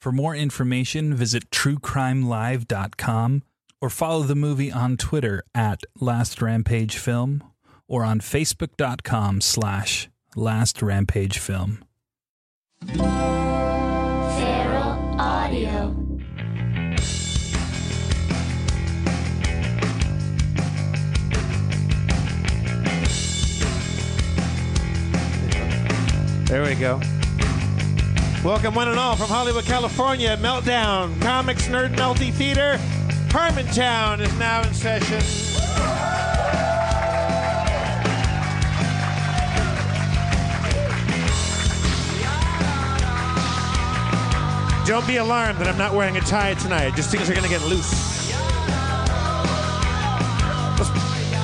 For more information, visit truecrimelive.com or follow the movie on Twitter at Last Rampage Film or on facebook.com slash Last Rampage Film. Feral Audio. There we go. Welcome, one and all, from Hollywood, California. Meltdown, Comics Nerd Melty Theater. Harmontown is now in session. Don't be alarmed that I'm not wearing a tie tonight. Just things are going to get loose.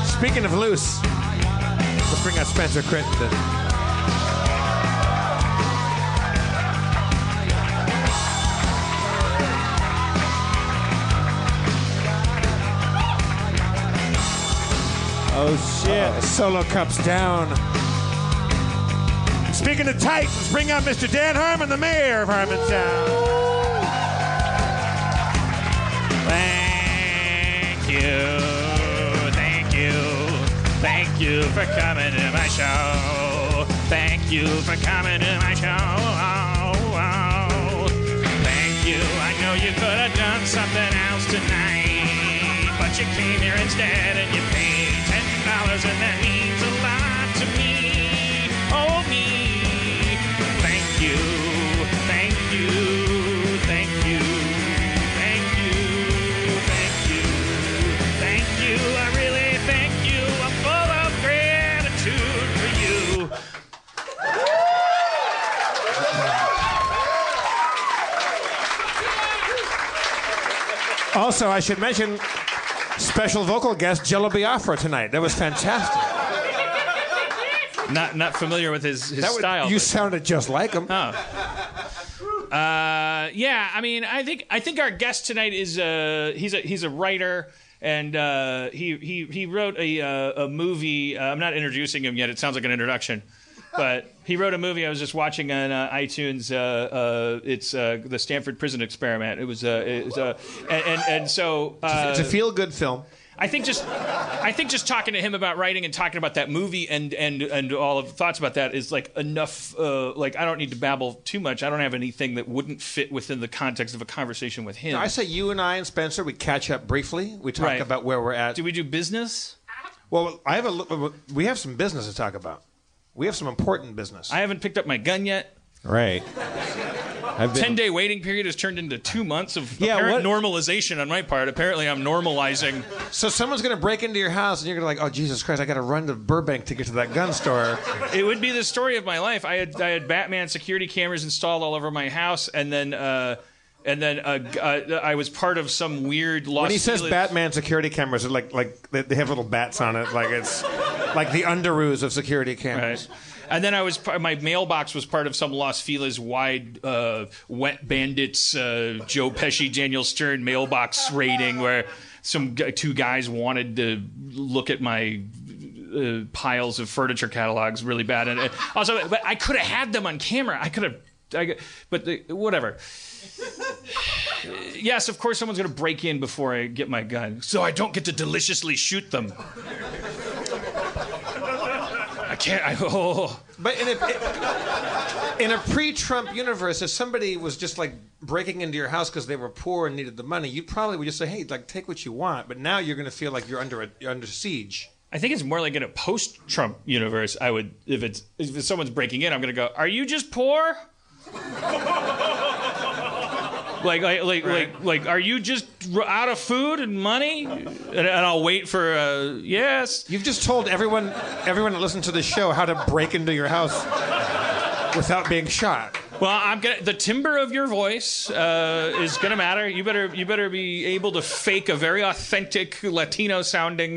Speaking of loose, let's bring out Spencer Crittenden. Oh shit! Uh, solo cups down. Speaking of tight, let's bring out Mr. Dan Harmon, the mayor of Harmontown. Thank you, thank you, thank you for coming to my show. Thank you for coming to my show. Oh, oh. Thank you. I know you could have done something else tonight. But you came here instead and you paid that means a lot to me. Oh me. Thank you. Thank you. Thank you. Thank you. Thank you. Thank you. I really thank you. I'm full of gratitude for you. Also, I should mention special vocal guest Jello Biafra tonight. That was fantastic. Not not familiar with his, his was- style. you but- sounded just like him. Uh, yeah, I mean, I think I think our guest tonight is uh he's a he's a writer and uh, he he he wrote a uh, a movie. Uh, I'm not introducing him yet. It sounds like an introduction, but he wrote a movie. I was just watching on uh, iTunes. Uh, uh, it's uh, the Stanford Prison Experiment. It was uh, it was, uh, and, and and so uh, it's a feel-good film. I think just I think just talking to him about writing and talking about that movie and and and all of thoughts about that is like enough uh, like I don't need to babble too much. I don't have anything that wouldn't fit within the context of a conversation with him. I say you and I and Spencer we catch up briefly. We talk Right. about where we're at. Do we do business? well, I have a we have some business to talk about. We have some important business. I haven't picked up my gun yet. right. I've been, Ten day waiting period has turned into two months of Yeah, apparent what- normalization on my part. Apparently, I'm normalizing. So someone's going to break into your house, and you're going to like, oh Jesus Christ! I got to run to Burbank to get to that gun store. It would be the story of my life. I had I had Batman security cameras installed all over my house, and then uh, and then uh, uh, I was part of some weird Los When he says Batman security cameras, they're like like they- they have little bats on it, like it's like the underoos of security cameras. Right. And then I was my mailbox was part of some Los Feliz wide uh, wet bandits uh, Joe Pesci Daniel Stern mailbox raiding where some two guys wanted to look at my uh, piles of furniture catalogs really bad and uh, also but I could have had them on camera I could have I, but the, whatever Uh, yes of course someone's going to break in before I get my gun so I don't get to deliciously shoot them I can't I oh But in a, in a pre-Trump universe, if somebody was just like breaking into your house because they were poor and needed the money, you probably would just say, "Hey, like take what you want." But now you're going to feel like you're under a, you're under siege. I think it's more like in a post-Trump universe. I would, if it's if someone's breaking in, I'm gonna go. Are you just poor? like, like, like, like, like, are you just out of food and money? And, and I'll wait for uh, yes. You've just told everyone everyone that listens to the show how to break into your house without being shot. Well, I'm gonna. The timbre of your voice uh, is gonna matter. You better, you better be able to fake a very authentic Latino-sounding.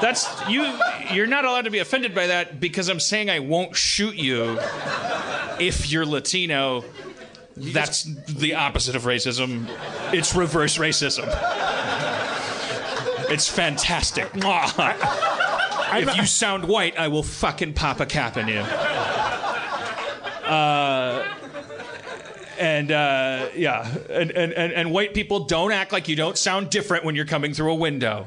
That's you. You're not allowed to be offended by that because I'm saying I won't shoot you if you're Latino. That's the opposite of racism. It's reverse racism. It's fantastic. If you sound white, I will fucking pop a cap in you. Uh, and uh, yeah, and, and, and, and white people don't act like you don't sound different when you're coming through a window.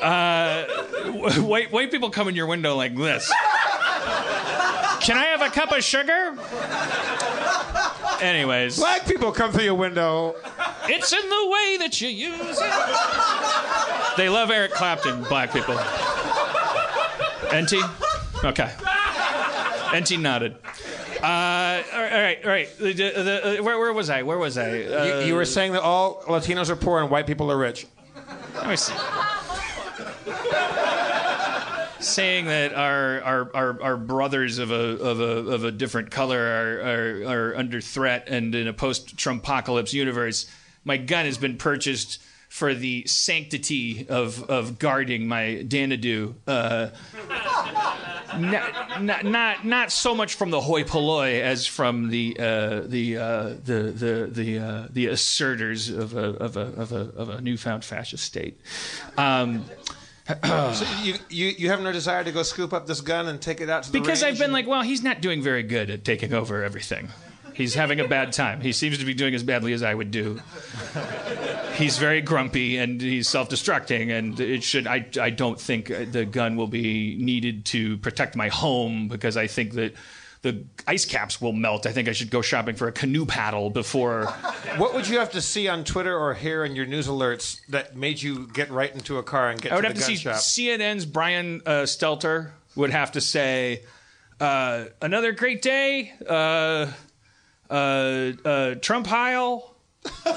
Uh, white white people come in your window like this. Can I have a cup of sugar? Anyways, Black people come through your window. it's in the way that you use it. They love Eric Clapton, black people. NT? Okay. NT nodded. Uh, all right, all right. Right. The, the, uh, where, where was I? Where was I? Uh, You, you were saying that all Latinos are poor and white people are rich. let me see. Saying that our, our, our, our brothers of a, of, a, of a different color are, are, are under threat, and in a post Trumpocalypse universe, my gun has been purchased for the sanctity of, of guarding my Danadu. Uh, not, not, not, not so much from the hoi polloi as from the uh, the, uh, the the the uh, the asserters of a, of a of a of a newfound fascist state. Um, So you, you you have no desire to go scoop up this gun and take it out to the because range I've been and- like, well, he's not doing very good at taking over everything. He's having a bad time. He seems to be doing as badly as I would do. he's very grumpy and he's self-destructing and it should I I don't think the gun will be needed to protect my home because I think that the ice caps will melt. I think I should go shopping for a canoe paddle before What would you have to see on Twitter or hear in your news alerts that made you get right into a car and get I would to have the to gun see shop? CNN's Brian uh, Stelter would have to say uh, another great day. Uh, uh, uh, Trump Heil. you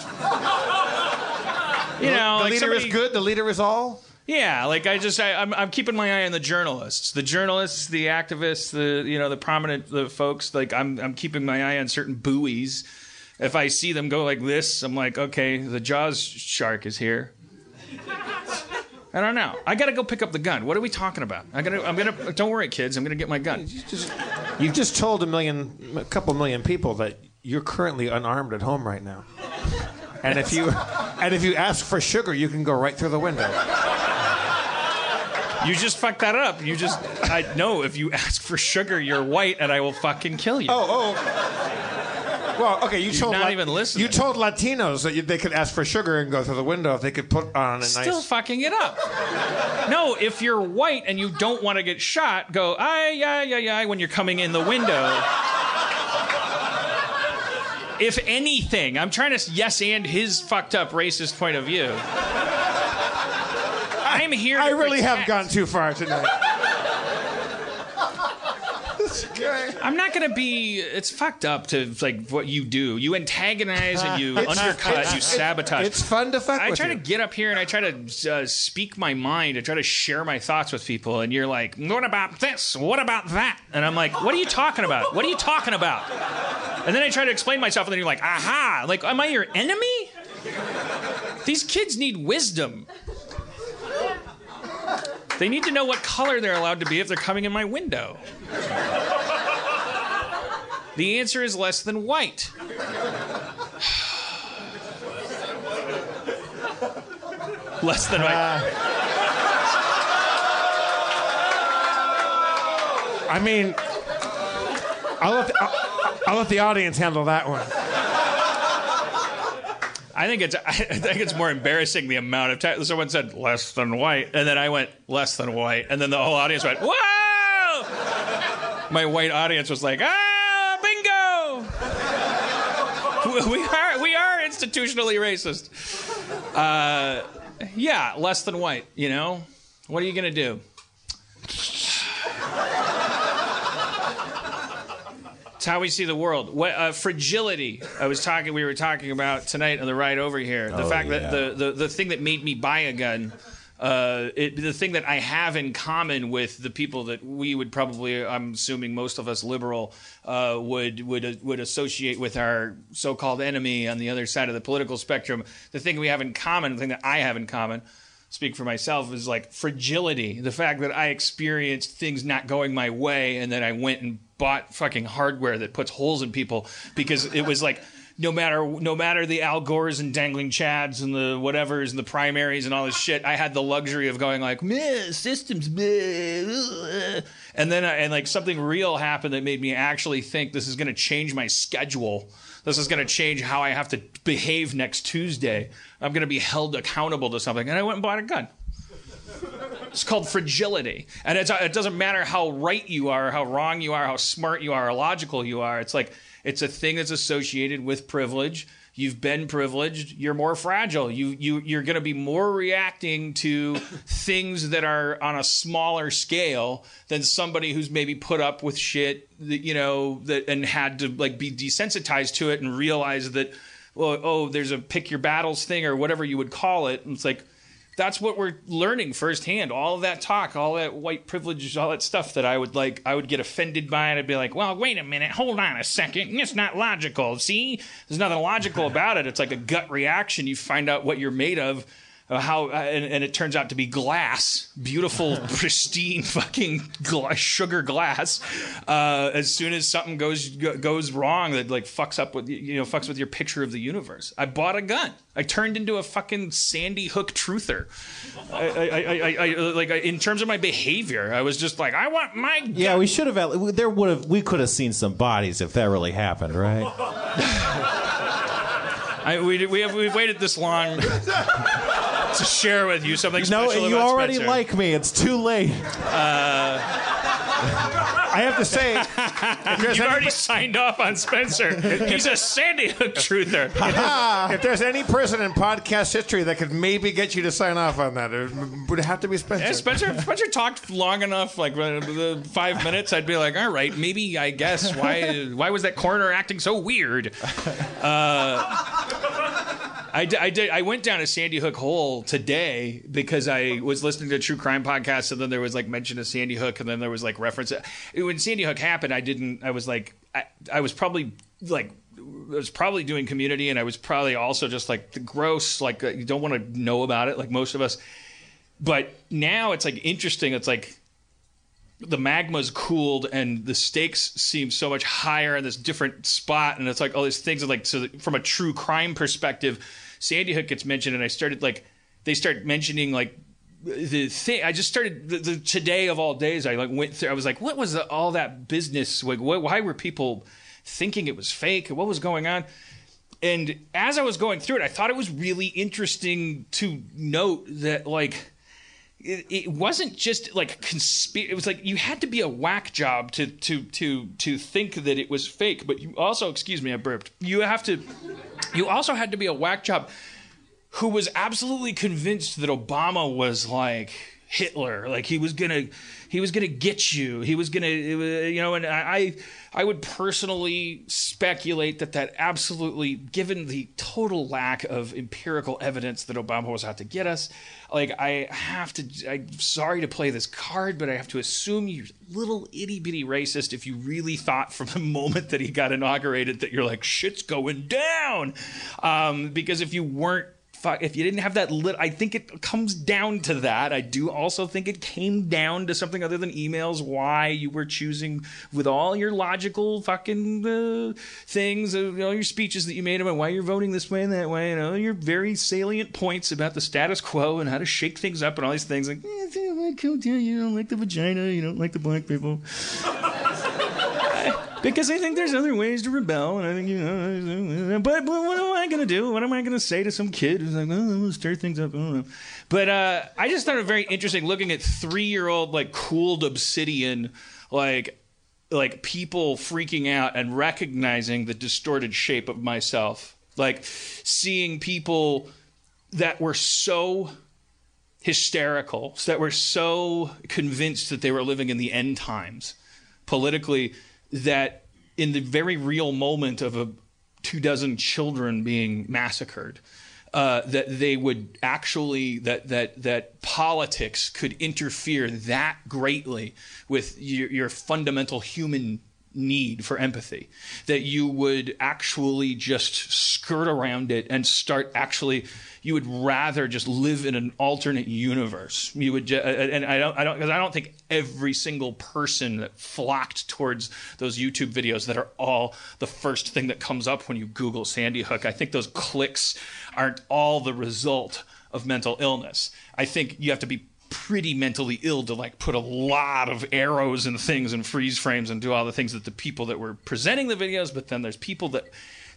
know, the like leader somebody- is good. The leader is all. Yeah, like I just I, I'm I'm keeping my eye on the journalists, the journalists, the activists, the you know the prominent the folks. Like I'm I'm keeping my eye on certain buoys. If I see them go like this, I'm like, okay, the Jaws shark is here. I don't know. I gotta go pick up the gun. What are we talking about? I gotta. I'm gonna. Don't worry, kids. I'm gonna get my gun. Just, you've just told a million, a couple million people that you're currently unarmed at home right now. And if you, and if you ask for sugar, you can go right through the window. You just fucked that up. You just. I know. If you ask for sugar, you're white, and I will fucking kill you. Oh, oh. Well, okay. You told not even listening. You told Latinos that you, they could ask for sugar and go through the window if they could put on a nice. Still fucking it up. No, if you're white and you don't want to get shot, go ay yeah yeah yeah when you're coming in the window. if anything, I'm trying to yes and his fucked up racist point of view. I'm here. To I really have gone too far tonight. I'm not gonna be. It's fucked up to like what you do. You antagonize and you undercut. You sabotage. It's fun to fuck I with try you. to get up here and I try to uh, speak my mind. I try to share my thoughts with people, and you're like, "What about this? What about that?" And I'm like, "What are you talking about? What are you talking about?" And then I try to explain myself, and then you're like, "Aha!" Like, am I your enemy? These kids need wisdom. They need to know what color they're allowed to be if they're coming in my window. The answer is less than white. less than white. I mean, I'll let, the, I'll, I'll let the audience handle that one. I think it's I think it's more embarrassing the amount of time someone said less than white, and then I went less than white, and then the whole audience went whoa. My white audience was like ah bingo. We are we are institutionally racist. Uh, yeah, less than white. You know, what are you gonna do? It's how we see the world. What uh, fragility? I was talking. We were talking about tonight on the ride over here. The Oh, fact yeah. that the, the the thing that made me buy a gun. Uh, it, the thing that I have in common with the people that we would probably, I'm assuming most of us liberal, uh, would would would associate with our so-called enemy on the other side of the political spectrum. The thing we have in common, the thing that I have in common, speak for myself is like fragility the fact that i experienced things not going my way and that i went and bought fucking hardware that puts holes in people because it was like no matter no matter the al gores and dangling chads and the whatevers and the primaries and all this shit i had the luxury of going like meh, systems meh, and then I, and like something real happened that made me actually think this is going to change my schedule this is going to change how I have to behave next Tuesday. I'm going to be held accountable to something. And I went and bought a gun. It's called fragility. And it doesn't matter how right you are, how wrong you are, how smart you are, how logical you are. It's like, it's a thing that's associated with privilege. You've been privileged. You're more fragile. You you you're going to be more reacting to things that are on a smaller scale than somebody who's maybe put up with shit that you know that and had to like be desensitized to it and realize that well oh there's a pick your battles thing or whatever you would call it. And it's like that's what we're learning firsthand. All that talk, all that white privilege, all that stuff that I would like, I would get offended by, and I'd be like, "Well, wait a minute, hold on a second, it's not logical. See, there's nothing logical about it. It's like a gut reaction. You find out what you're made of." Uh, how uh, and, and it turns out to be glass, beautiful, pristine, fucking gla- sugar glass. Uh, as soon as something goes go- goes wrong, that like fucks up with you know fucks with your picture of the universe. I bought a gun. I turned into a fucking Sandy Hook truther. I, I, I, I, I like I, in terms of my behavior, I was just like, I want my gun. Yeah, we should have. There would have. We could have seen some bodies if that really happened, right? I, we we have we've waited this long to share with you something No, special you about already Spencer. like me. It's too late. Uh, I have to say, if there's, already signed off on Spencer. He's a Sandy Hook truther. if there's any person in podcast history that could maybe get you to sign off on that, it would have to be Spencer. Yeah, Spencer Spencer talked long enough, like uh, the five minutes. I'd be like, all right, maybe I guess why why was that coroner acting so weird? Uh, I, d- I did. I went down a Sandy Hook hole today because I was listening to a true crime podcast, and then there was like mention of Sandy Hook, and then there was like reference. When Sandy Hook happened, I didn't. I was like, I, I was probably like. I was probably doing community, and I was probably also just like the gross, like uh, you don't want to know about it, like most of us but now it's like interesting. It's like the magma's cooled and the stakes seem so much higher in this different spot, and it's like all these things. Like so from a true crime perspective, Sandy Hook gets mentioned, and I started like they start mentioning like the thing. I just started the, the today of all days. I like went through. I was like, what was the, all that business? Like, what, why were people thinking it was fake? What was going on? And as I was going through it, I thought it was really interesting to note that like it, it wasn't just like conspiracy. It was like you had to be a whack job to to to to think that it was fake. But you also, excuse me, I burped. You have to. You also had to be a whack job who was absolutely convinced that Obama was like Hitler, like he was gonna, he was gonna get you. He was gonna, you know. And I, I would personally speculate that that absolutely, given the total lack of empirical evidence that Obama was out to get us, like I have to. I'm sorry to play this card, but I have to assume you're little itty bitty racist if you really thought from the moment that he got inaugurated that you're like shit's going down, um, because if you weren't fuck if you didn't have that lit i think it comes down to that. I do also think it came down to something other than emails why you were choosing with all your logical fucking uh, things uh, all your speeches that you made about why you're voting this way and that way and all your very salient points about the status quo and how to shake things up and all these things like eh, you don't like the vagina you don't like the black people because I think there's other ways to rebel, and I think you know. But, but what am I gonna do? What am I gonna say to some kid who's like, "Oh, I'm stir things up"? I don't know. But uh, I just thought it very interesting looking at three-year-old like cooled obsidian, like like people freaking out and recognizing the distorted shape of myself, like seeing people that were so hysterical, that were so convinced that they were living in the end times politically that in the very real moment of a two dozen children being massacred, uh, that they would actually that that that politics could interfere that greatly with your, your fundamental human need for empathy that you would actually just skirt around it and start actually you would rather just live in an alternate universe. You would ju- uh, and i don't i don't because i don't think every single person that flocked towards those youtube videos that are all the first thing that comes up when you google sandy hook i think those clicks aren't all the result of mental illness. I think you have to be pretty mentally ill to like put a lot of arrows and things and freeze frames and do all the things that the people that were presenting the videos but then there's people that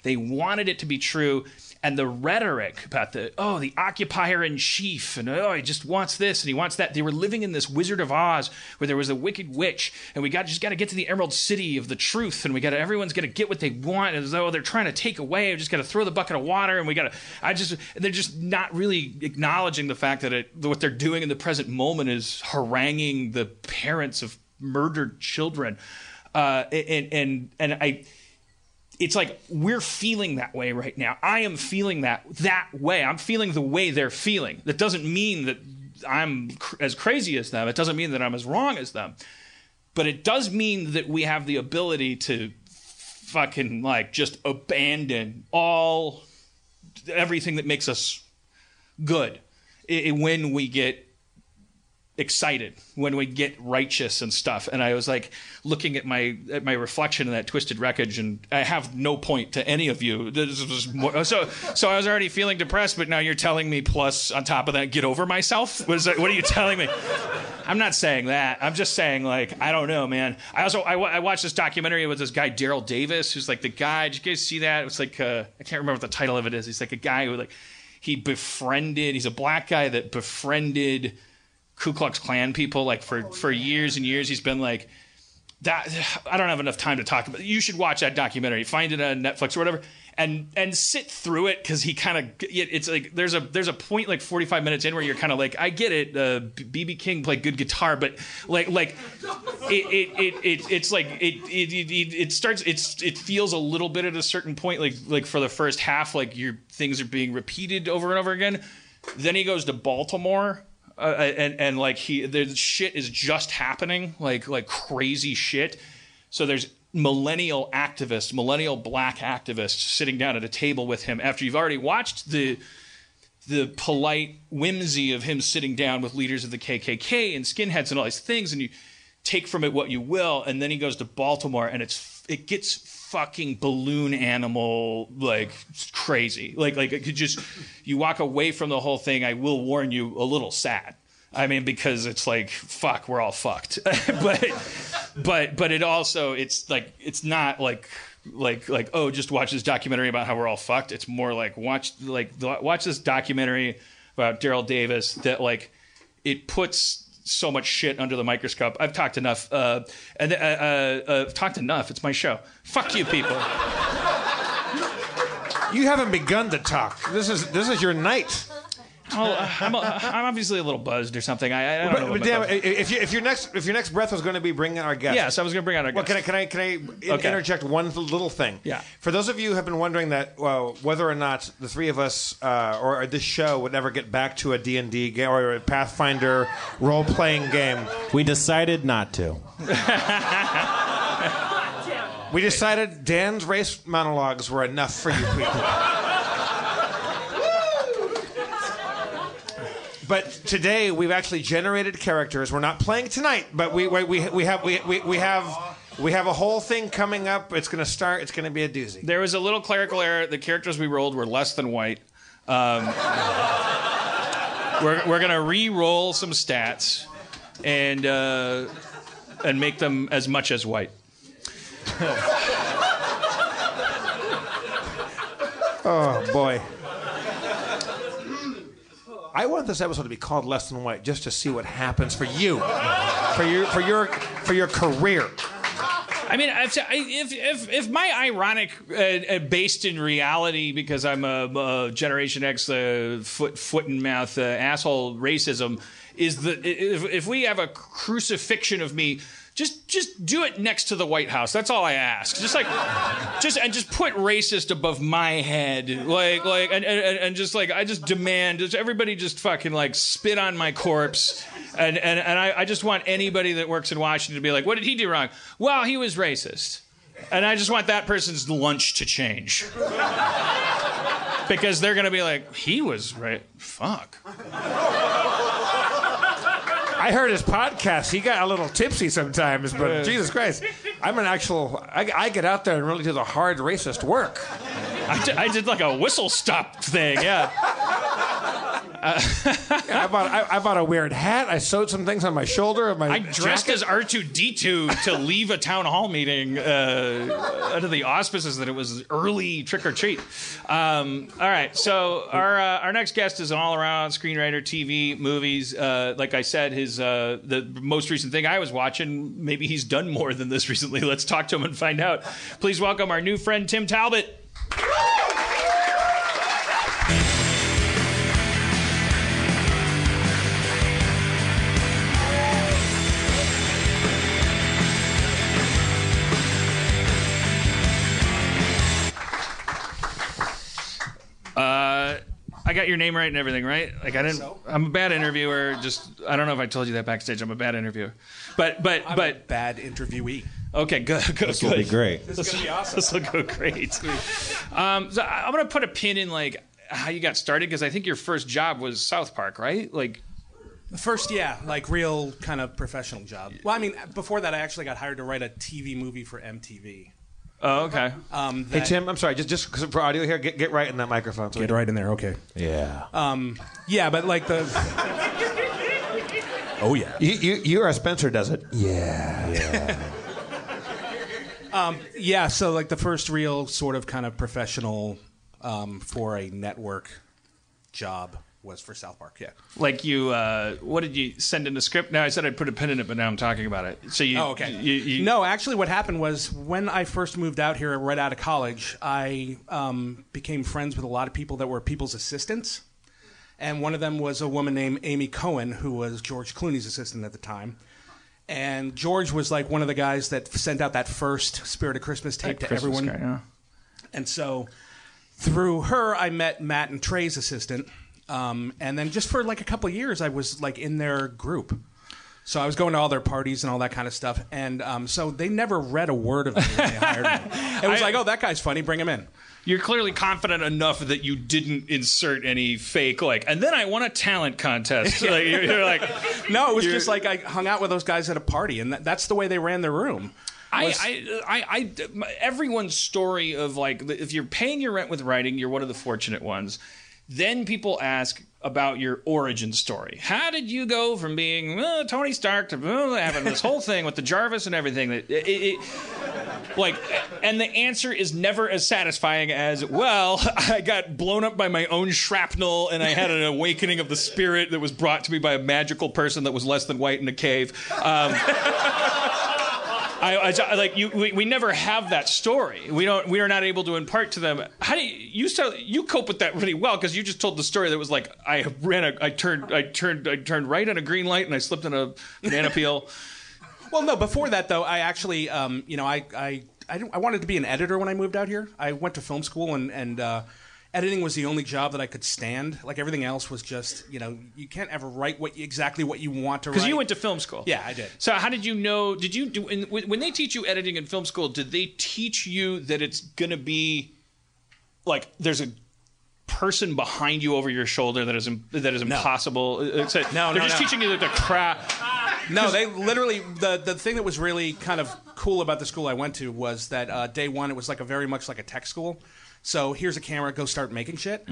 they wanted it to be true and the rhetoric about the oh the occupier in chief and oh he just wants this and he wants that. They were living in this wizard of oz where there was a wicked witch and we got just got to get to the emerald city of the truth and we got to everyone's going to get what they want as though they're trying to take away we just got to throw the bucket of water and we got to i just they're just not really acknowledging the fact that it, what they're doing in the present moment is haranguing the parents of murdered children. Uh, and and and i it's like we're feeling that way right now. I am feeling that that way. I'm feeling the way they're feeling. That doesn't mean that I'm cr- as crazy as them. It doesn't mean that I'm as wrong as them. But it does mean that we have the ability to fucking like just abandon all everything that makes us good I- I- when we get excited when we get righteous and stuff. And i was like looking at my at my reflection in that twisted wreckage and i have no point to any of you. More, so so i was already feeling depressed but now you're telling me plus on top of that get over myself? Was that, what are you telling me? I'm not saying that. I'm just saying like i don't know man. I also i, I watched this documentary with this guy daryl davis who's like the guy did you guys see that? It's like uh, i can't remember what the title of it is. He's like a guy who like he befriended he's a black guy that befriended Ku Klux Klan people like for for years and years. He's been like that. I don't have enough time to talk about. It. You should watch that documentary. Find it on Netflix or whatever, and and sit through it because he kind of it's like there's a there's a point like 45 minutes in where you're kind of like I get it. Uh, BB King played good guitar, but like like it it, it, it it's like it, it it it starts it's it feels a little bit at a certain point like like for the first half like your things are being repeated over and over again. Then he goes to Baltimore uh, and and like he the shit is just happening like like crazy shit. So there's millennial activists millennial black activists sitting down at a table with him after you've already watched the the polite whimsy of him sitting down with leaders of the KKK and skinheads and all these things and you take from it what you will and then he goes to Baltimore and it's it gets fucking balloon animal like crazy. Like like it could just you walk away from the whole thing i will warn you a little sad. I mean because it's like fuck we're all fucked. But but but it also it's like it's not like like like oh just watch this documentary about how we're all fucked. It's more like watch like watch this documentary about daryl davis that like it puts so much shit under the microscope. I've talked enough. Uh, and uh, uh, uh, talked enough. It's my show. Fuck you, people. You haven't begun to talk. This is this is your night. Oh, I'm, a, I'm obviously a little buzzed or something. I, I don't know. But, what but damn, it, if, you, if your next if your next breath was going to be bringing our guest, Yes, I was going to bring out our Well, guest. can I can I can I Okay. interject one little thing? Yeah. For those of you who have been wondering that well, whether or not the three of us uh, or this show would ever get back to a D and D game or a Pathfinder role playing game, We decided not to. we decided Dan's race monologues were enough for you people. But today we've actually generated characters. We're not playing tonight, but we we, we, we have we, we, we have we have a whole thing coming up. It's going to start. It's going to be a doozy. There was a little clerical error. The characters we rolled were less than white. Um, we're we're gonna re-roll some stats and uh, and make them as much as white. Oh boy. I want this episode to be called Less Than White just to see what happens for you, for your for your for your career. I mean, if if if, my ironic, uh, uh, based in reality, because I'm a, a Generation X uh, foot foot and mouth uh, asshole racism, is the if, if we have a crucifixion of me. Just, just do it next to the White House. That's all I ask. Just like, just and just put racist above my head, like, like, and, and, and just like, I just demand, just everybody just fucking like spit on my corpse, and and and I, I just want anybody that works in Washington to be like, what did he do wrong? Well, he was racist, and I just want that person's lunch to change. Because they're gonna be like, he was right. Fuck. I heard his podcast. He got a little tipsy sometimes, but Jesus Christ, I'm an actual. I, I get out there and really do the hard racist work. I did, I did like a whistle stop thing. Yeah. I bought I, I bought a weird hat. I sewed some things on my shoulder my. I dressed jacket. as R two D two to leave a town hall meeting uh, under the auspices that it was early trick or treat. Um, all right, so our uh, our next guest is an all around screenwriter, TV, movies. Uh, like I said, his uh, the most recent thing I was watching. Maybe he's done more than this recently. Let's talk to him and find out. Please welcome our new friend Tim Talbott. Got your name right and everything, right? Like I didn't. I'm a bad interviewer. Just I don't know if I told you that backstage. I'm a bad interviewer. But but but bad interviewee. okay, good. good This will be great. This, will be awesome. this will go great. Um, so I- I'm gonna put a pin in like how you got started because I think your first job was South Park, right? Like First, yeah, like real kind of professional job. Well, I mean, before that, I actually got hired to write a TV movie for MTV. Oh, okay. Um, Hey Tim, I'm sorry, just just for audio here, get get right in that microphone. So Get right in there, okay. Yeah. Um, yeah, but like the. oh yeah. You, you, you or Spencer does it. Yeah. Um, yeah, so like the first real sort of kind of professional um, for a network job was for South Park. Yeah. Like you, uh, what did you send in the script? Now I said I'd put a pin in it, but now I'm talking about it. So you, oh, okay. You, you, no, actually, what happened was when I first moved out here, right out of college, I um, became friends with a lot of people that were people's assistants. And one of them was a woman named Amy Cohen, who was George Clooney's assistant at the time. And George was like one of the guys that sent out that first Spirit of Christmas tape to Christmas everyone. guy, yeah. And so through her, I met Matt and Trey's assistant. Um, and then just for like a couple of years, I was like in their group. So I was going to all their parties and all that kind of stuff. And um, so they never read a word of me when they hired me. It was I- like, oh, that guy's funny, bring him in. You're clearly confident enough that you didn't insert any fake like, and then I won a talent contest. Like, you're, you're like, No, it was just like I hung out with those guys at a party, and that, that's the way they ran their room. I, I, I, I, everyone's story of like, if you're paying your rent with writing, you're one of the fortunate ones. Then people ask about your origin story. How did you go from being Tony Stark to having this whole thing with the Jarvis and everything? That it, it, like, and the answer is never as satisfying as, well, I got blown up by my own shrapnel, and I had an awakening of the spirit that was brought to me by a magical person that was less than white in a cave. Um, I, I- like you. We, we never have that story. We don't. We are not able to impart to them. How do you you, start, you cope with that really well? Because you just told the story that was like I ran a. I turned. I turned. I turned right on a green light and I slipped on a banana peel. Well, no. Before that, though, I actually, um, you know, I, I, I, I wanted to be an editor when I moved out here. I went to film school, and and uh, editing was the only job that I could stand. Like everything else was just, you know, you can't ever write what you, exactly what you want to write. Because you went to film school. Yeah, I did. So how did you know? Did you do when, when they teach you editing in film school? Did they teach you that it's gonna be like there's a person behind you over your shoulder that is that is impossible? It's a- No, they're no, just no. teaching you that the craft. No, they literally the the thing that was really kind of cool about the school I went to was that uh, day one it was like a very much like a tech school. So here's a camera, go start making shit.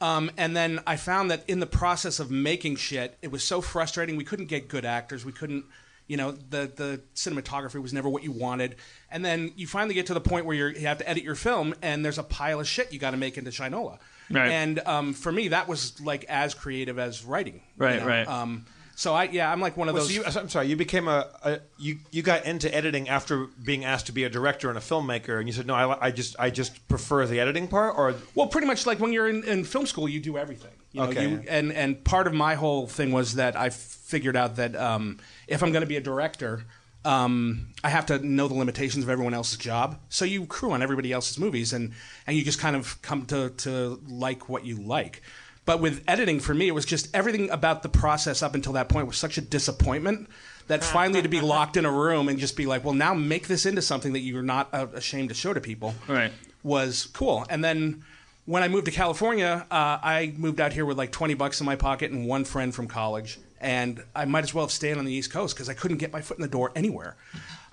Um, and then I found that in the process of making shit, it was so frustrating. We couldn't get good actors. We couldn't, you know, the the cinematography was never what you wanted. And then you finally get to the point where you're, you have to edit your film, and there's a pile of shit you got to make into Shinola. Right. And um, for me, that was like as creative as writing. you Right, know? right. Um, so I yeah, I'm like one of Well, those. so you, I'm sorry, you became a, a you you got into editing after being asked to be a director and a filmmaker, and you said no, I, I just I just prefer the editing part, or Well, pretty much like when you're in, in film school, you do everything. You know, Okay. You, and and part of my whole thing was that I figured out that um, if I'm going to be a director, um, I have to know the limitations of everyone else's job. So you crew on everybody else's movies, and and you just kind of come to to like what you like. But with editing, for me, it was just everything about the process up until that point was such a disappointment that finally to be locked in a room and just be like, well, now make this into something that you're not uh, ashamed to show to people Right. was cool. And then when I moved to California, uh, I moved out here with like 20 bucks in my pocket and one friend from college. And I might as well have stayed on the East Coast because I couldn't get my foot in the door anywhere.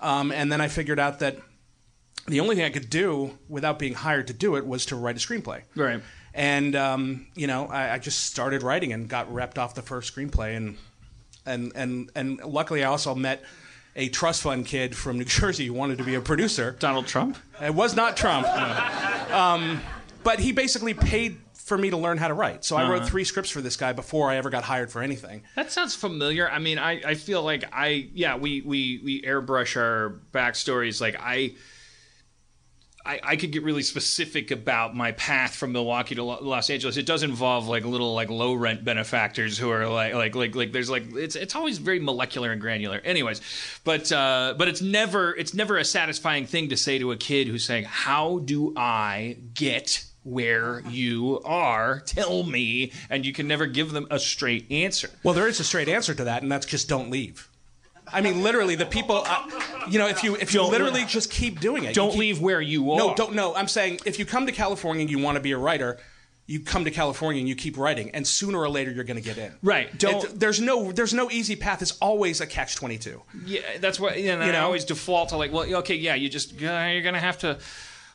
Um, and then I figured out that the only thing I could do without being hired to do it was to write a screenplay. Right. And um, you know, I, I just started writing and got repped off the first screenplay, and and and and luckily I also met a trust fund kid from New Jersey who wanted to be a producer. Donald Trump. It was not Trump, um, but he basically paid for me to learn how to write. So I wrote three scripts for this guy before I ever got hired for anything. That sounds familiar. I mean, I, I feel like I yeah we we we airbrush our backstories. Like I. I, I could get really specific about my path from Milwaukee to Lo- Los Angeles. It does involve like little like low rent benefactors who are like like like like there's like it's it's always very molecular and granular. Anyways, but uh, but it's never it's never a satisfying thing to say to a kid who's saying, "How do I get where you are? Tell me," and you can never give them a straight answer. Well, there is a straight answer to that, and that's just don't leave. I mean, literally, the people. Uh, you know, if you if you Don't- literally just keep doing it, Don't keep- leave where you are. No, don't. No, I'm saying if you come to California and you want to be a writer, you come to California and you keep writing, and sooner or later you're going to get in. Right. Don't- It- there's no there's no easy path. It's always a catch twenty two. Yeah, that's what. You know, You I always default to like, well, okay, yeah, you just uh, you're gonna have to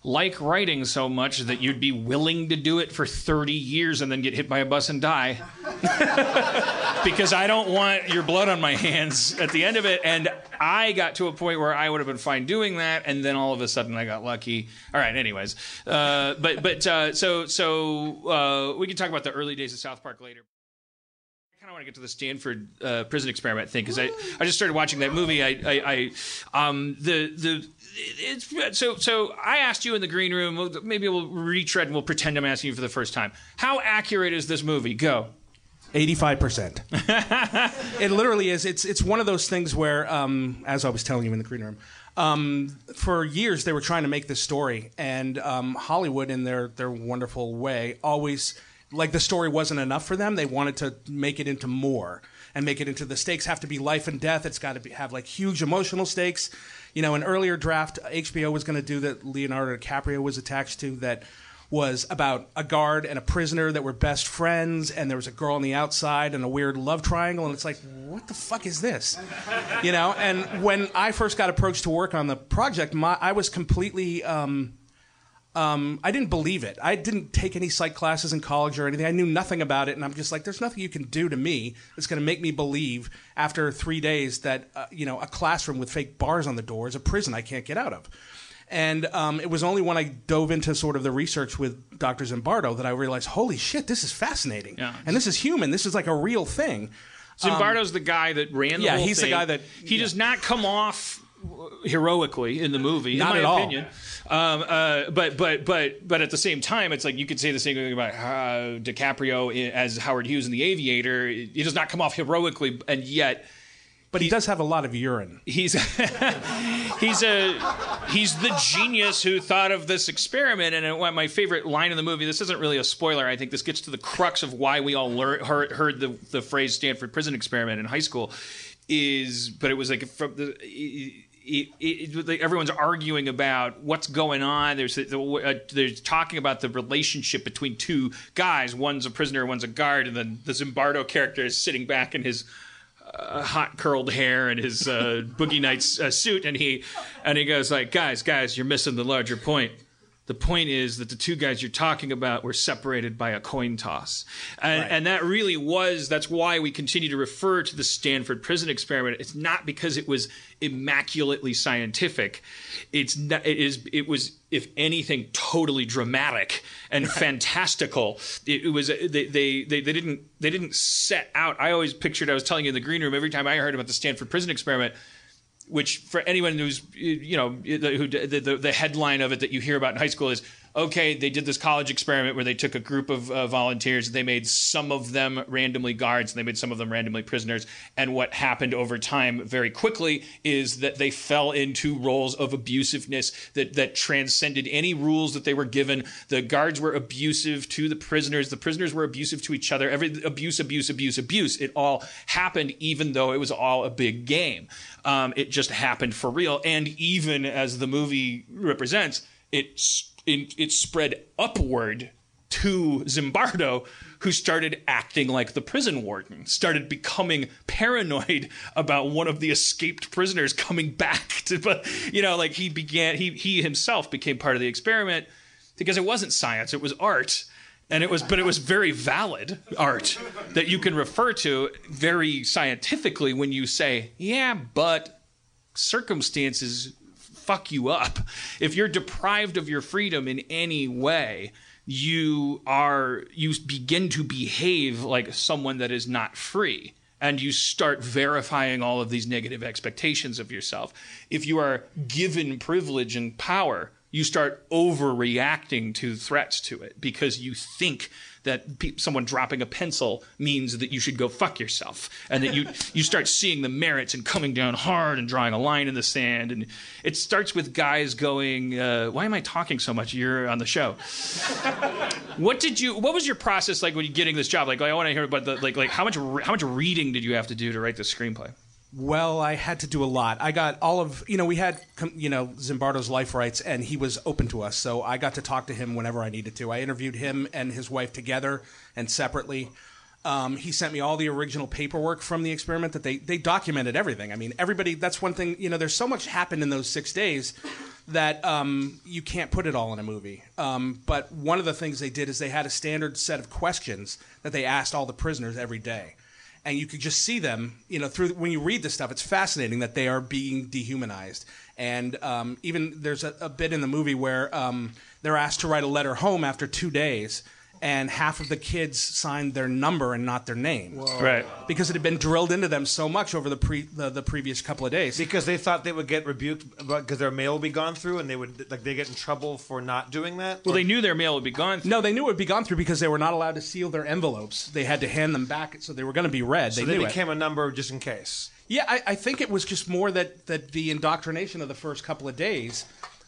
like writing so much that you'd be willing to do it for 30 years and then get hit by a bus and die. because I don't want your blood on my hands at the end of it. And I got to a point where I would have been fine doing that, and then all of a sudden I got lucky. All right, anyways, uh, but but uh, so so uh, we can talk about the early days of South Park later. I kind of want to get to the Stanford uh, prison experiment thing because I, I just started watching that movie. I, I, I um, the the it's so so. I asked you in the green room. Maybe we'll retread and we'll pretend I'm asking you for the first time. How accurate is this movie? Go. Eighty-five percent. It literally is. It's it's one of those things where, um, as I was telling you in the green room, um, for years they were trying to make this story, and um, Hollywood, in their their wonderful way, always like the story wasn't enough for them. They wanted to make it into more and make it into the stakes have to be life and death. It's got to be, have like huge emotional stakes. You know, an earlier draft HBO was going to do that. Leonardo DiCaprio was attached to that was about a guard and a prisoner that were best friends, and there was a girl on the outside and a weird love triangle, and it's like, what the fuck is this? You know. And when I first got approached to work on the project, my, I was completely. Um, um, I didn't believe it. I didn't take any psych classes in college or anything. I knew nothing about it, and I'm just like, there's nothing you can do to me that's going to make me believe after three days that uh, you know a classroom with fake bars on the door is a prison I can't get out of. And um, it was only when I dove into sort of the research with Dr. Zimbardo that I realized, holy shit, this is fascinating, Yeah. and this is human. This is like a real thing. Zimbardo's the guy that ran the yeah, he's the guy that- he yeah. does not come off heroically in the movie, Not in at my all. opinion. Um, uh, but but but but at the same time, it's like you could say the same thing about uh, DiCaprio as Howard Hughes in The Aviator. He does not come off heroically, and yet But he does have a lot of urine. he's he's a he's the genius who thought of this experiment and my favorite line in the movie this isn't really a spoiler i think this gets to the crux of why we all lear- heard, heard the, the phrase stanford prison experiment in high school is but it was like from the it, it, like everyone's arguing about what's going on. There's uh, there's talking about the relationship between two guys. One's a prisoner, one's a guard, and then the Zimbardo character is sitting back in his uh, hot curled hair and his uh, boogie nights uh, suit, and he and he goes like, "Guys, guys, you're missing the larger point. The point is that the two guys you're talking about were separated by a coin toss, and, and that really was. That's why we continue to refer to the Stanford prison experiment. It's not because it was immaculately scientific. It's not, it is it was if anything totally dramatic and fantastical. It, it was uh, they, they they they didn't they didn't set out. I always pictured. I was telling you in the green room every time I heard about the Stanford prison experiment which for anyone who's you know who the, the, the headline of it that you hear about in high school is okay they did this college experiment where they took a group of uh, volunteers they made some of them randomly guards and they made some of them randomly prisoners and what happened over time very quickly is that they fell into roles of abusiveness that that transcended any rules that they were given. The guards were abusive to the prisoners the prisoners were abusive to each other every abuse abuse abuse abuse it all happened even though it was all a big game. Um, it just happened for real and even as the movie represents it s- it, it spread upward to Zimbardo, who started acting like the prison warden, started becoming paranoid about one of the escaped prisoners coming back to, but you know, like he began, he he himself became part of the experiment because it wasn't science, it was art. And it was, but it was very valid art that you can refer to very scientifically when you say, yeah, but circumstances fuck you up. If you're deprived of your freedom in any way, you are you begin to behave like someone that is not free and you start verifying all of these negative expectations of yourself. If you are given privilege and power, you start overreacting to threats to it because you think that pe- someone dropping a pencil means that you should go fuck yourself. And that you you start seeing the merits and coming down hard and drawing a line in the sand. And it starts with guys going uh, why am i talking so much? You're on the show. What did you what was your process like when you getting this job? Like, i want to hear about the like like how much re- how much reading did you have to do to write this screenplay Well, I had to do a lot. I got all of you know. We had you know Zimbardo's life rights, and he was open to us, so I got to talk to him whenever I needed to. I interviewed him and his wife together and separately. Um, he sent me all the original paperwork from the experiment that they they documented everything. I mean, everybody. That's one thing. You know, there's so much happened in those six days that um, you can't put it all in a movie. Um, but one of the things they did is they had a standard set of questions that they asked all the prisoners every day and you could just see them, you know, through when you read this stuff. It's fascinating that they are being dehumanized. And um, even there's a, a bit in the movie where um, they're asked to write a letter home after two days, and half of the kids signed their number and not their name, Right. because it had been drilled into them so much over the pre the, the previous couple of days. Because they thought they would get rebuked because their mail would be gone through, and they would like they get in trouble for not doing that. Well, they knew their mail would be gone. No, they knew it would be gone through because they were not allowed to seal their envelopes. They had to hand them back, so they were going to be read. so they they knew it. became a number just in case. Yeah, I, I think it was just more that, that the indoctrination of the first couple of days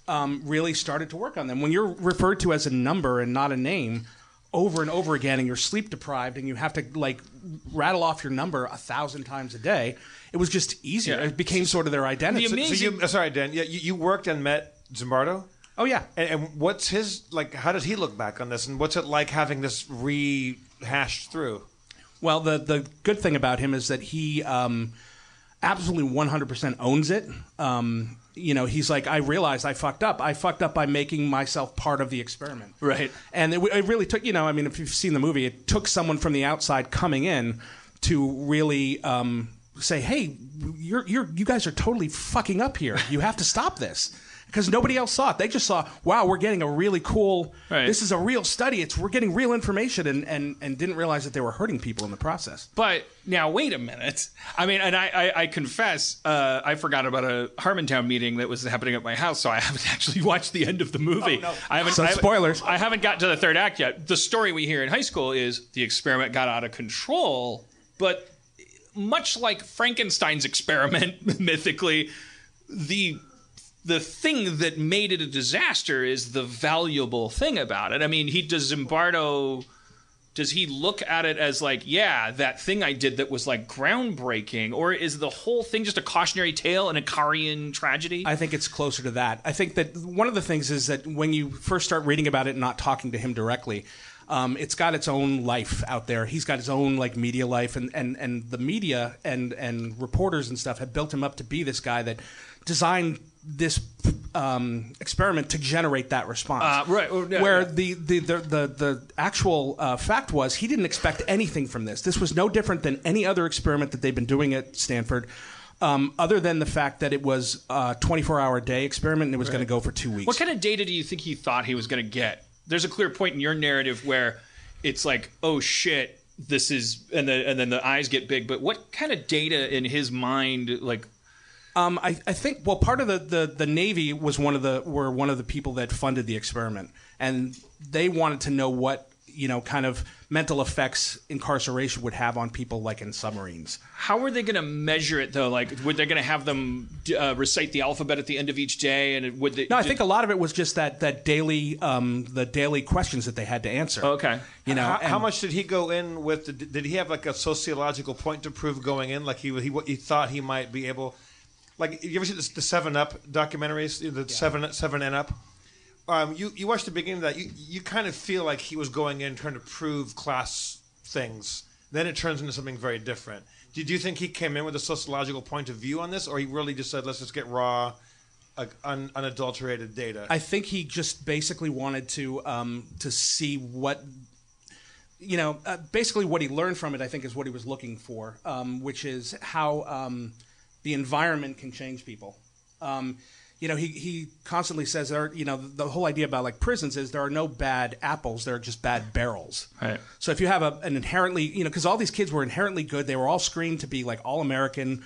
um, really started to work on them. When you're referred to as a number and not a name over and over again, and you're sleep deprived, and you have to like rattle off your number a thousand times a day, it was just easier. Yeah. It became sort of their identity. The So, so you, sorry, Dan. Yeah, you, you worked and met Zimbardo. oh yeah, And, and what's his like? How does he look back on this? And what's it like having this rehashed through? Well, the the good thing about him is that he um, absolutely 100% owns it. Um, you know, he's like, I realized I fucked up. I fucked up by making myself part of the experiment. Right. And it, it really took, you know, I mean, if you've seen the movie, it took someone from the outside coming in to really um, say, hey, you're, you're, you guys are totally fucking up here. You have to stop this. Because nobody else saw it. They just saw, wow, we're getting a really cool, Right. this is a real study. It's We're getting real information and, and, and didn't realize that they were hurting people in the process. But now, wait a minute. I mean, and I, I, I confess, uh, I forgot about a Harmontown meeting that was happening at my house, so I haven't actually watched the end of the movie. I haven't. So I haven't- spoilers. I haven't got to the third act yet. The story we hear in high school is the experiment got out of control, but much like Frankenstein's experiment, mythically, the the thing that made it a disaster is the valuable thing about it. I mean, he does Zimbardo does he look at it as like, yeah, that thing I did that was like groundbreaking, or is the whole thing just a cautionary tale, an Icarian tragedy? I think it's closer to that. I think that one of the things is that when you first start reading about it and not talking to him directly, um, it's got its own life out there. He's got his own like media life, and, and, and the media and and reporters and stuff have built him up to be this guy that designed this um, experiment to generate that response. Uh, right. Oh, yeah, Where yeah. the, the, the, the, the actual uh, fact was he didn't expect anything from this. This was no different than any other experiment that they've been doing at Stanford. Um, other than the fact that it was a 24 hour day experiment and it was going to go for two weeks. what kind of data do you think he thought he was going to get? There's a clear point in your narrative where it's like, oh shit, this is, and the and then the eyes get big. But what kind of data in his mind, like? Um, I, I think well, part of the, the, the Navy was one of the were one of the people that funded the experiment, and they wanted to know what you know kind of mental effects incarceration would have on people like in submarines. How are they going to measure it though? Like, would they going to have them uh, recite the alphabet at the end of each day? And it, would they? No, I think a lot of it was just that that daily um, the daily questions that they had to answer. Okay. You know, how, how much did he go in with? The, did he have like a sociological point to prove going in? Like he he he thought he might be able. Like you ever see the, the Seven Up documentaries? The Seven Seven and Up. Um, you you watch the beginning of that. You you kind of feel like he was going in trying to prove class things. Then it turns into something very different. Did you think he came in with a sociological point of view on this, or he really just said, "Let's just get raw, like, un, unadulterated data"? I think he just basically wanted to um, to see what you know, uh, basically what he learned from it. I think is what he was looking for, um, which is how um, the environment can change people. Um, you know, he, he constantly says there. Are, you know, the, the whole idea about like prisons is there are no bad apples; there are just bad barrels. Right. So if you have a, an inherently, you know, because all these kids were inherently good, they were all screened to be like all American,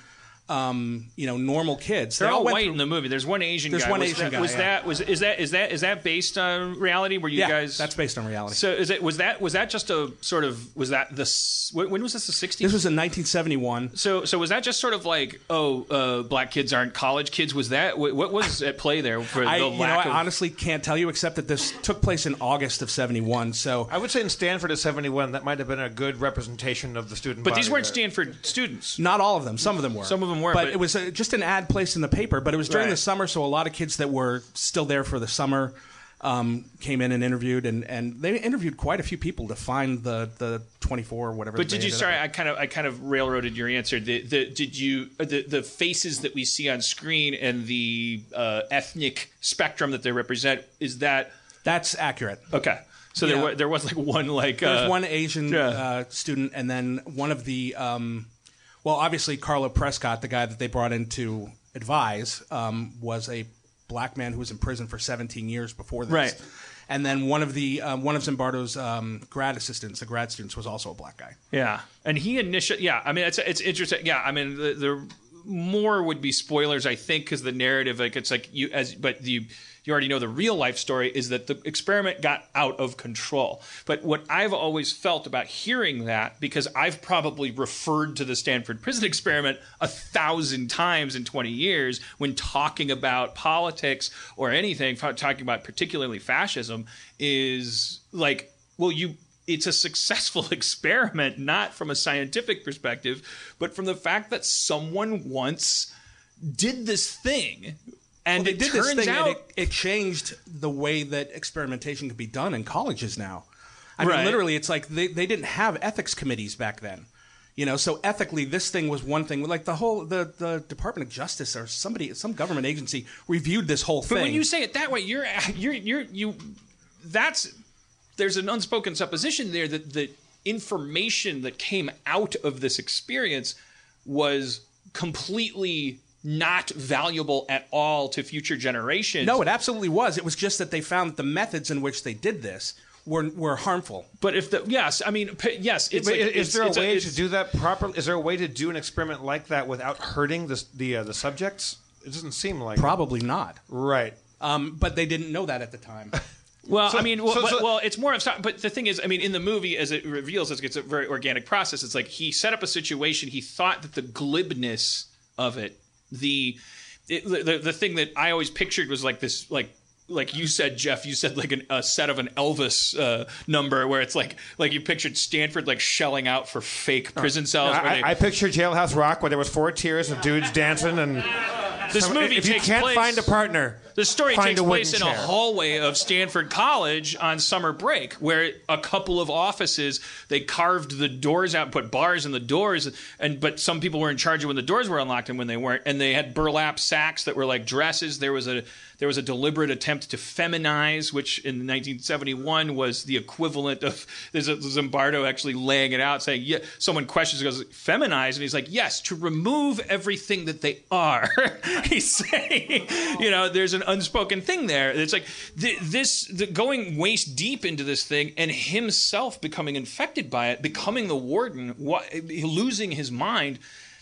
um, you know, normal kids. They're They all went white through- in the movie. There's one Asian There's guy. one was Asian that, guy, Was yeah. that was is that is that is that based on reality? Were you Yeah, guys? that's based on reality. So is it was that was that just a sort of was that the s- when when was this the 60s? This was in 1971. so so was that just sort of like oh uh, black kids aren't college kids? Was that what, what was at play there for I, the you know, lack I of? honestly can't tell you except that this took place in August of 71. So I would say in Stanford at 71, that might have been a good representation of the student but body these weren't there. Stanford students. not all of them. Some of them were. Some of them them were, but, but- it was uh, just an ad placed in the paper. But it was during Right. the summer, so a lot of kids that were still there for the summer um, came in and interviewed, and, and they interviewed quite a few people to find the the 24 or whatever. But did you? Sorry, I kind of I kind of railroaded your answer. The, the did you uh, the the faces that we see on screen and the uh, ethnic spectrum that they represent is that That's accurate. okay? So there was there was like one like There's uh, one Asian yeah. uh, student, and then one of the, um, well, obviously Carlo Prescott, the guy that they brought in to advise, um, was a black man who was in prison for 17 years before this. Right. And then one of the um, one of Zimbardo's um, grad assistants, the grad students, was also a black guy. Yeah, and he initially, yeah, I mean, it's it's interesting. Yeah, I mean, the, the more would be spoilers, I think, because the narrative, like, it's like you as, but you you already know the real life story is that the experiment got out of control. But what I've always felt about hearing that, because I've probably referred to the Stanford prison experiment a thousand times in 20 years when talking about politics or anything, talking about particularly fascism, is like, well, you it's a successful experiment, not from a scientific perspective, but from the fact that someone once did this thing. And Well, it did this thing, out it, it changed the way that experimentation could be done in colleges now. I Right. mean, literally, it's like they, they didn't have ethics committees back then. You know, so ethically, this thing was one thing. Like the whole the, the Department of Justice or somebody, some government agency reviewed this whole But thing. when you say it that way, you're you're you're you. That's there's an unspoken supposition there that the information that came out of this experience was completely not valuable at all to future generations. no, it absolutely was. It was just that they found that the methods in which they did this were were harmful. But if the yes, I mean p- yes, it's But like, is, it's- there a it's way to do that properly? Is there a way to do an experiment like that without hurting the the uh, the subjects? It doesn't seem like Probably not. right. Um, but they didn't know that at the time. Well, So- I mean, well, so- but- so- well, it's more of. But the thing is, I mean, in the movie, as it reveals, it's, it's a very organic process. It's like he set up a situation. He thought that the glibness of it, the it, the the thing that I always pictured was like this, like like you said, Jeff. You said like an, a set of an Elvis uh, number, where it's like like you pictured Stanford like shelling out for fake prison cells. where I, they, I picture Jailhouse Rock where there was four tiers of dudes dancing and this movie if you takes can't place, find a partner, The story takes place in a hallway of Stanford College on summer break, where a couple of offices they carved the doors out and put bars in the doors, and but some people were in charge of when the doors were unlocked and when they weren't, and they had burlap sacks that were like dresses. There was a there was a deliberate attempt to feminize, which in 1971 was the equivalent of there's a Zimbardo actually laying it out, saying, "Yeah." Someone questions, goes, "Feminize," and he's like, "Yes, to remove everything that they are." he's saying, you know, there's an unspoken thing there. It's like th- this the, going waist deep into this thing, and himself becoming infected by it, becoming the warden, wa- losing his mind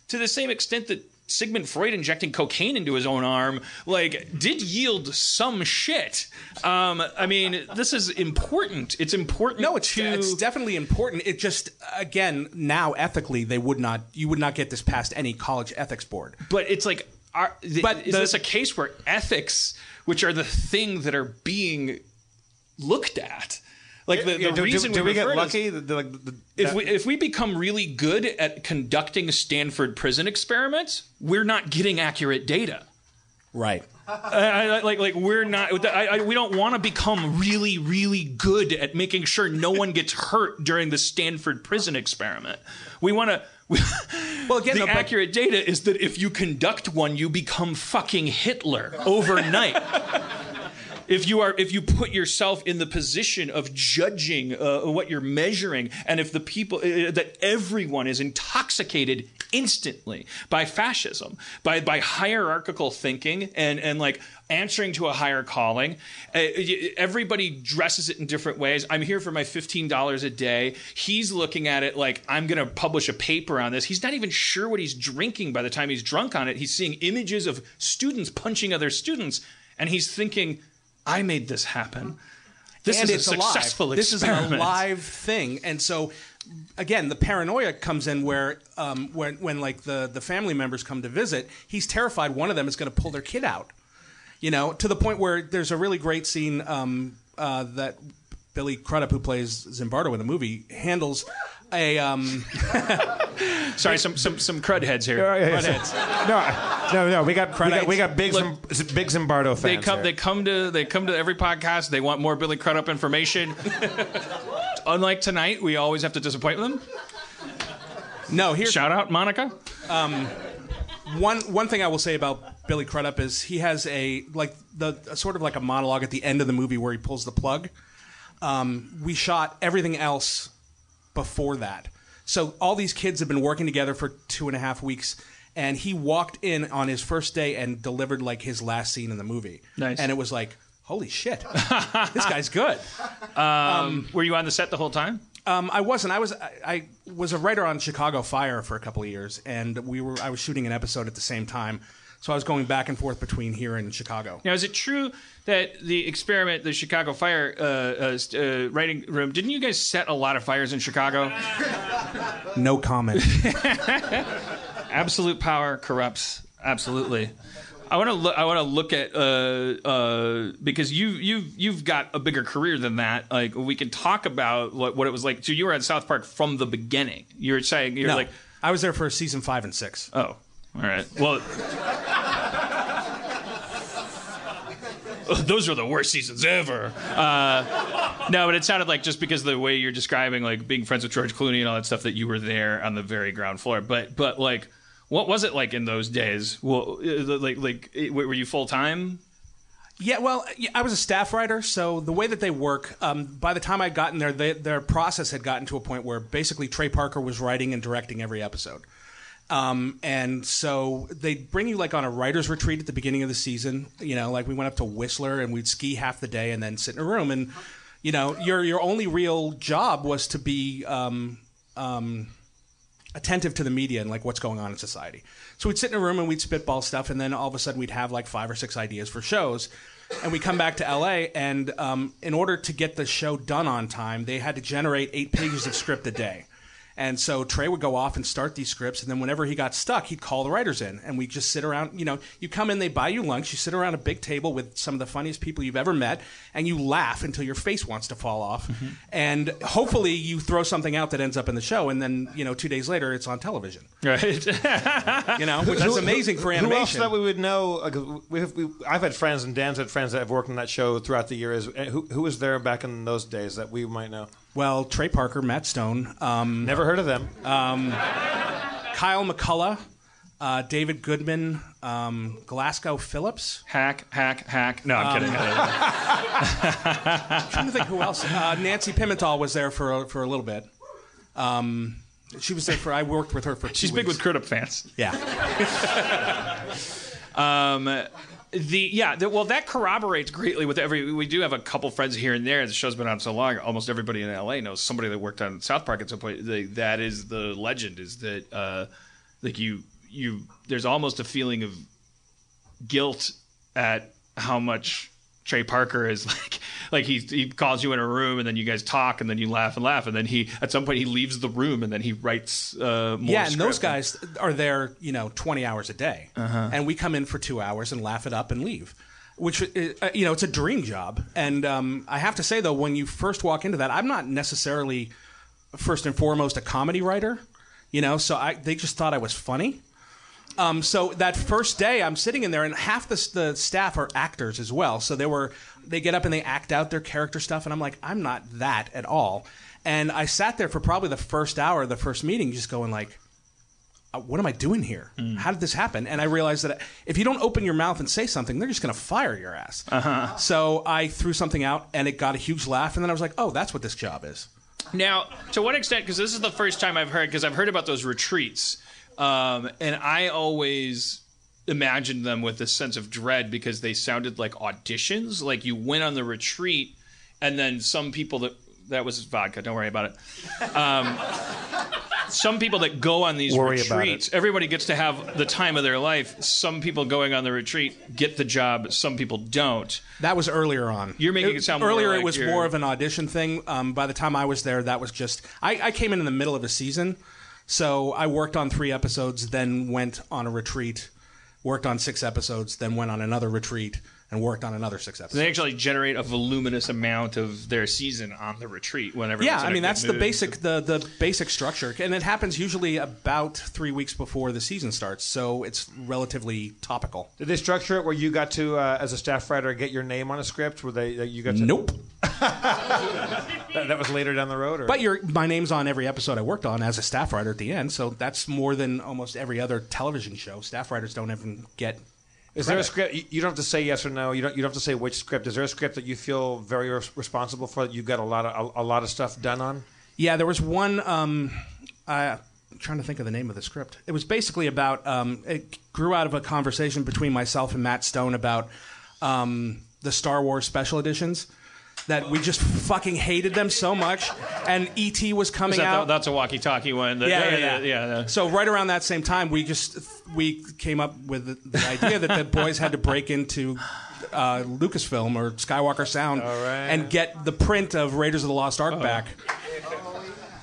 to the same extent that Sigmund Freud injecting cocaine into his own arm, like, did yield some shit. Um, I mean, this is important. It's important. No, it's, to, it's definitely important. It just again now ethically they would not you would not get this past any college ethics board. but it's like, are, But is the- this a case where ethics, which are the thing that are being looked at, like the, Yeah, the do, do- reason do we, get refer to- lucky? The- the- the- If that- we if we become really good at conducting Stanford prison experiments, we're not getting accurate data. Right. I, I, like like we're not I, I, we don't want to become really really good at making sure no one gets hurt during the Stanford prison experiment. We want to. We, Well, again, the no, but- accurate data is that if you conduct one, you become fucking Hitler overnight. If you are if you put yourself in the position of judging uh, what you're measuring and if the people uh, that everyone is intoxicated instantly by fascism by by hierarchical thinking and and like answering to a higher calling uh, everybody dresses it in different ways. I'm here for my $15 a day. He's looking at it like i'm going to publish a paper on this. He's not even sure what he's drinking by the time he's drunk on it. He's seeing images of students punching other students and he's thinking I made this happen. This and is a successful alive. This is experiment. a live thing, and so again, the paranoia comes in where um, when when like the the family members come to visit, he's terrified one of them is going to pull their kid out. You know, to the point where there's a really great scene um, uh, that Billy Crudup, who plays Zimbardo in the movie, handles. A um, Sorry, some some some crud heads here. Yeah, Crud yeah. heads. No, no, no. We got we got, we got big Look, Zim, big Zimbardo fans. They come. here. They come to. They come to every podcast. They want more Billy Crudup information. Unlike tonight, we always have to disappoint them. no here. Shout out, Monica. One one thing I will say about Billy Crudup is he has a like the a sort of like a monologue at the end of the movie where he pulls the plug. Um, we shot everything else before that, so all these kids have been working together for two and a half weeks, and he walked in on his first day and delivered like his last scene in the movie. Nice. and it was like, holy shit, this guy's good. Were you on the set the whole time? Um, I wasn't. I was. I, I was a writer on Chicago Fire for a couple of years, and we were. I was shooting an episode at the same time, so I was going back and forth between here and Chicago. Now, is it true that the experiment, the Chicago Fire uh, uh, uh, writing room, didn't you guys set a lot of fires in Chicago? No comment. Absolute power corrupts. Absolutely. I want to look. I want to look at uh, uh, because you you you've got a bigger career than that. Like we can talk about what, what it was like. So you were at South Park from the beginning. You're saying you're no, like, I was there for season five and six. oh, all right. Well, those are the worst seasons ever. Uh, no, but it sounded like just because of the way you're describing, like being friends with George Clooney and all that stuff, that you were there on the very ground floor. But but like, what was it like in those days? Well, uh, like like were you full time? Yeah, well, I was a staff writer, so the way that they work, um, by the time I'd gotten there, they, their process had gotten to a point where basically Trey Parker was writing and directing every episode. Um, and so they'd bring you like on a writer's retreat at the beginning of the season. You know, like we went up to Whistler and we'd ski half the day and then sit in a room. And, you know, your, your only real job was to be um, um, attentive to the media and like what's going on in society. So we'd sit in a room and we'd spitball stuff, and then all of a sudden we'd have like five or six ideas for shows. And we come back to LA, and um, in order to get the show done on time, they had to generate eight pages of script a day. And so Trey would go off and start these scripts, and then whenever he got stuck, he'd call the writers in, and we just sit around. You know, you come in, they buy you lunch, you sit around a big table with some of the funniest people you've ever met, and you laugh until your face wants to fall off, and hopefully you throw something out that ends up in the show, and then you know two days later it's on television. Right. You know, which is Who- amazing for animation. Who else animation. that we would know? Like, we have, we, I've had friends, and Dan's had friends that have worked on that show throughout the years. Uh, Who, who was there back in those days that we might know? Well, Trey Parker, Matt Stone, um, Never heard of them. Kyle McCulloch, uh, David Goodman, um, Glasgow Phillips. hack, hack, hack. No, I'm kidding. I'm trying to think who else. Uh, Nancy Pimental was there for a, for a little bit. Um, she was there for. I worked with her for. Two She's big with Crudup fans. Yeah. The yeah, the, well, that corroborates greatly with every. We do have a couple friends here and there. The show's been on so long. Almost everybody in LA knows somebody that worked on South Park at some point. That is the legend. Is that uh, like you you? There's almost a feeling of guilt at how much Trey Parker is like. Like he he calls you in a room and then you guys talk and then you laugh and laugh and then he at some point he leaves the room and then he writes uh, more. yeah, and those guys are there, you know, 20 hours a day. And we come in for two hours and laugh it up and leave. Which, uh, you know, it's a dream job. And um, I have to say, though, when you first walk into that, I'm not necessarily, first and foremost, a comedy writer. You know, so I, they just thought I was funny. Um, so that first day, I'm sitting in there, and half the, the staff are actors as well. So they were they get up and they act out their character stuff, and I'm like, I'm not that at all. And I sat there for probably the first hour of the first meeting, just going like, uh, what am I doing here? How did this happen? And I realized that if you don't open your mouth and say something, they're just going to fire your ass. Uh-huh. So I threw something out, and it got a huge laugh. And then I was like, oh, that's what this job is. Now, to what extent? Because this is the first time I've heard. Because I've heard about those retreats, um, and I always imagined them with a sense of dread because they sounded like auditions. Like you went on the retreat, and then some people that that was vodka. Don't worry about it. Um, some people that go on these Worry retreats, everybody gets to have the time of their life. Some people going on the retreat get the job. Some people don't. That was earlier on. You're making it sound more earlier. like it was you're- more of an audition thing. Um, by the time I was there, that was just I, I came in in the middle of a season, so I worked on three episodes, then went on a retreat, worked on six episodes, then went on another retreat, and worked on another six episodes. They actually generate a voluminous amount of their season on the retreat whenever. yeah, I mean that's the basic the the basic structure, and it happens usually about three weeks before the season starts, so it's relatively topical. Did they structure it where you got to, uh, as a staff writer, get your name on a script? Where they that you got to? Nope. That, that was later down the road, or But your my name's on every episode I worked on as a staff writer at the end, so that's more than almost every other television show. Staff writers don't even get. Is there a script? You, don't have to say yes or no. You don't. You don't have to say which script. Is there a script that you feel very res- responsible for? That you got a lot of a, a lot of stuff done on? Yeah, there was one. Um, I, I'm trying to think of the name of the script. It was basically about. Um, it grew out of a conversation between myself and Matt Stone about um, the Star Wars special editions. That we just fucking hated them so much, and ET was coming That, out. that's a walkie-talkie one. That- yeah, yeah, yeah. yeah, yeah. So right around that same time, we just we came up with the, the idea that the boys had to break into uh, Lucasfilm or Skywalker Sound and get the print of Raiders of the Lost Ark back.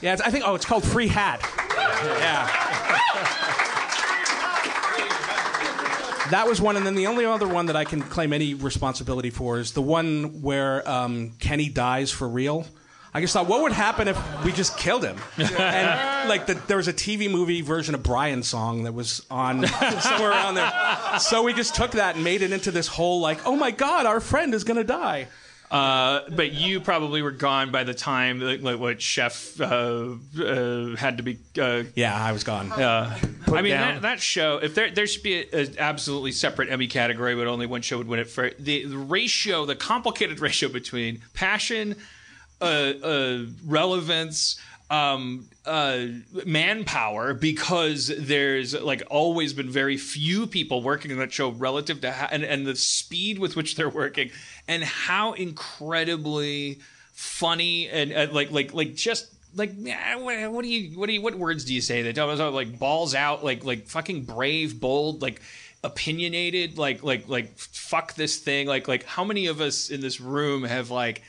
Yeah, it's, I think. Oh, it's called Free Hat. Yeah. That was one, and then the only other one that I can claim any responsibility for is the one where um, Kenny dies for real. I just thought, what would happen if we just killed him? And like, the, there was a TV movie version of Brian's song that was on somewhere around there. So we just took that and made it into this whole like, oh my god, our friend is gonna die. Uh, but you probably were gone by the time like, like what Chef uh, uh, had to be. Uh, Yeah, I was gone. uh, I mean that, that show. If there there should be an absolutely separate Emmy category, but only one show would win it for the, the ratio, the complicated ratio between passion, uh, uh, relevance. Um, uh, manpower because there's like always been very few people working on that show relative to how, and, and the speed with which they're working and how incredibly funny and uh, like like like just like what, what do you what do you what words do you say that like balls out like like fucking brave bold like opinionated like like like fuck this thing. Like like how many of us in this room have like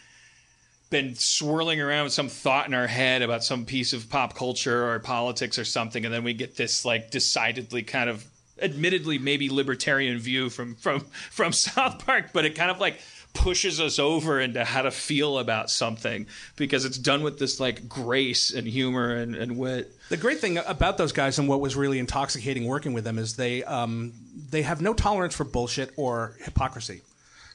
been swirling around with some thought in our head about some piece of pop culture or politics or something, and then we get this like decidedly kind of admittedly maybe libertarian view from from from South Park, but it kind of like pushes us over into how to feel about something because it's done with this like grace and humor and, and wit. The great thing about those guys and what was really intoxicating working with them is they um, they have no tolerance for bullshit or hypocrisy.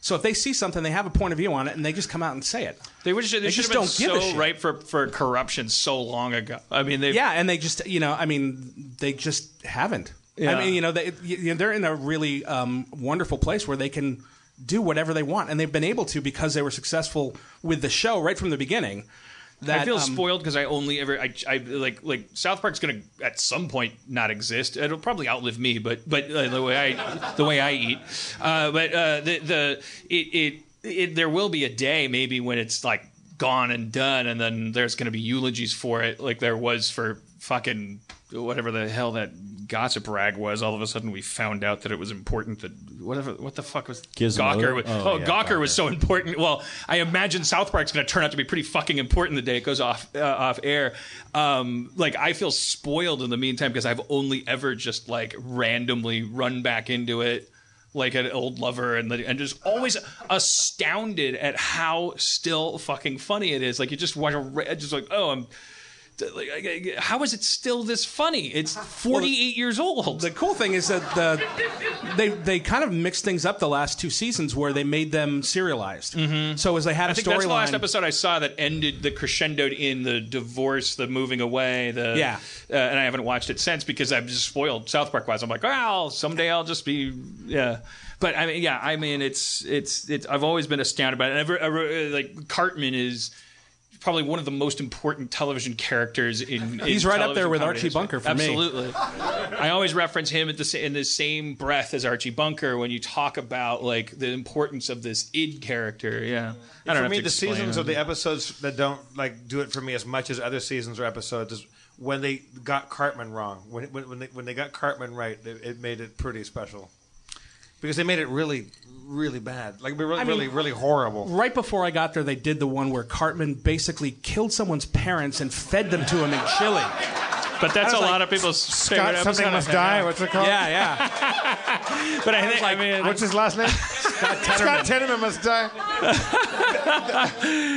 So if they see something, they have a point of view on it, and they just come out and say it. They, would, they, They just don't give a shit. ripe for, for corruption so long ago. I mean, they Yeah, and they just you know, I mean, they just haven't. Yeah. I mean, you know, they you know, they're in a really um, wonderful place where they can do whatever they want, and they've been able to because they were successful with the show right from the beginning. That, I feel um, spoiled because I only ever I, I like like South Park's gonna at some point not exist. It'll probably outlive me, but but uh, the way I the way I eat. Uh, but uh, the the it, it it there will be a day maybe when it's like gone and done, and then there's gonna be eulogies for it, like there was for fucking whatever the hell that gossip rag was. All of a sudden, we found out that it was important that whatever what the fuck was Gizmodo? Gawker was. Oh, Oh, yeah, Gawker was so important. Well, I imagine South Park's going to turn out to be pretty fucking important the day it goes off uh, off air. Um, like I feel spoiled in the meantime because I've only ever just like randomly run back into it like an old lover and and just always astounded at how still fucking funny it is. Like you just watch a just like oh I'm. Like, how is it still this funny? It's 48 years old. The cool thing is that the they they kind of mixed things up the last two seasons where they made them serialized. Mm-hmm. So as they had a I think that's the last episode I saw that ended the crescendoed in the divorce, the moving away, the Yeah. uh, and I haven't watched it since because I've just spoiled South Park wise. I'm like, well, someday I'll just be yeah. But I mean, yeah, I mean, it's it's it's. I've always been astounded by it. And ever, ever, like Cartman is probably one of the most important television characters in. He's in right up there with comedy Archie history. Bunker for me. Absolutely. I always reference him at the, in the same breath as Archie Bunker when you talk about like the importance of this id character. Yeah, I don't for have me, to the seasons it. or the episodes that don't like do it for me as much as other seasons or episodes is when they got Cartman wrong. When when, when they when they got Cartman right, it, it made it pretty special because they made it really really bad, like really I mean- really really horrible. right before I got there, they did the one where Cartman basically killed someone's parents and fed them to him in Chile. But that's a like, lot of people's favorite Scott, something episode. must die. What's it called? Yeah, yeah. But I think I mean, What's his last name? Scott Tenorman must die.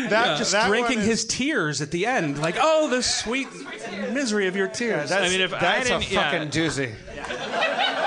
that, just that drinking is- his tears at the end, like, oh, the sweet misery of your tears. That's, I mean, if I that's a didn't- yeah. fucking doozy.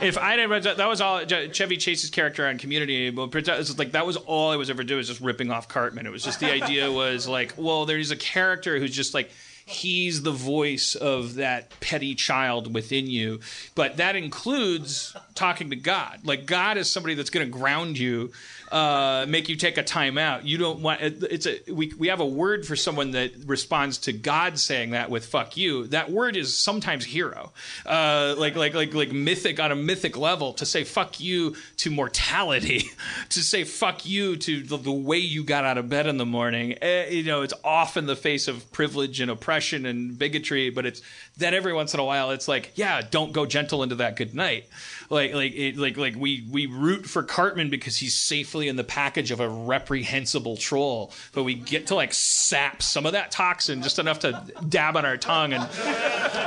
If I didn't, that was all Chevy Chase's character on Community. Was like that was all I was ever doing was just ripping off Cartman. It was just the idea was like, well, there's a character who's just like he's the voice of that petty child within you, but that includes talking to God. Like God is somebody that's going to ground you, uh, make you take a time out. You don't want it's a we we have a word for someone that responds to God saying that with "fuck you." That word is sometimes hero, uh, like like like like mythic on a mythic level. To say "fuck you" to mortality, to say "fuck you" to the, the way you got out of bed in the morning. Eh, you know, it's often the face of privilege and oppression and bigotry, but it's then every once in a while it's like, yeah, don't go gentle into that good night. Like like it, like like we we root for Cartman because he's safely in the package of a reprehensible troll, but we get to like sap some of that toxin just enough to dab on our tongue and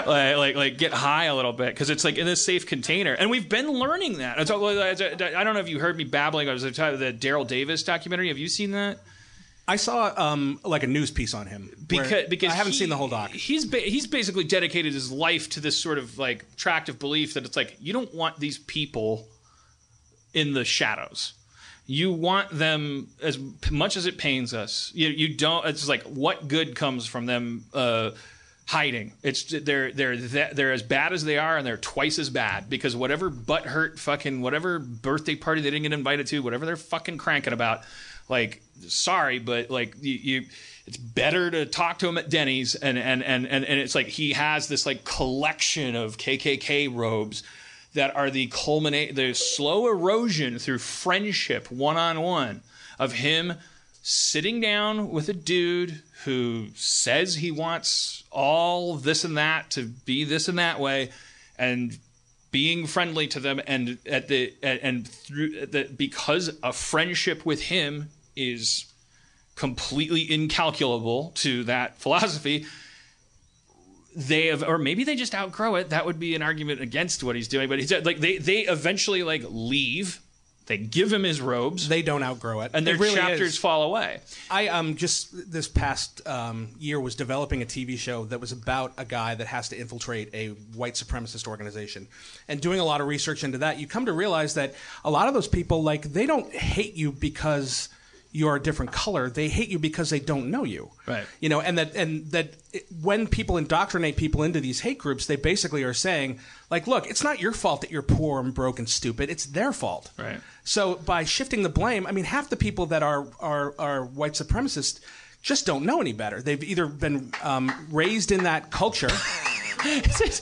like like, like get high a little bit because it's like in a safe container. And we've been learning that. I don't know if you heard me babbling. I was talking about the Daryl Davis documentary. Have you seen that? I saw um, like a news piece on him because because I haven't he- seen the whole doc. He's ba- he's basically dedicated his life to this sort of like tract of belief that it's like you don't want these people in the shadows. You want them as much as it pains us. You you don't. It's like what good comes from them uh, hiding? It's they're they're they're as bad as they are, and they're twice as bad because whatever butt hurt fucking whatever birthday party they didn't get invited to, whatever they're fucking cranking about, like sorry, but like you. you it's better to talk to him at Denny's and and, and and and it's like he has this like collection of KKK robes that are the culminate the slow erosion through friendship one on one of him sitting down with a dude who says he wants all this and that to be this and that way and being friendly to them and at the and through the because a friendship with him is completely incalculable to that philosophy they have or maybe they just outgrow it. That would be an argument against what he's doing but he's like they they eventually like leave. They give him his robes. They don't outgrow it, and their It really chapters is. fall away. I um just this past um, year was developing a TV show that was about a guy that has to infiltrate a white supremacist organization, and doing a lot of research into that, you come to realize that a lot of those people like they don't hate you because you're a different color. They hate you because they don't know you. Right. You know, and that and that it, when people indoctrinate people into these hate groups, they basically are saying like, look, it's not your fault that you're poor and broke and stupid. It's their fault. Right. So by shifting the blame, I mean, half the people that are are, are white supremacists just don't know any better. They've either been um, raised in that culture.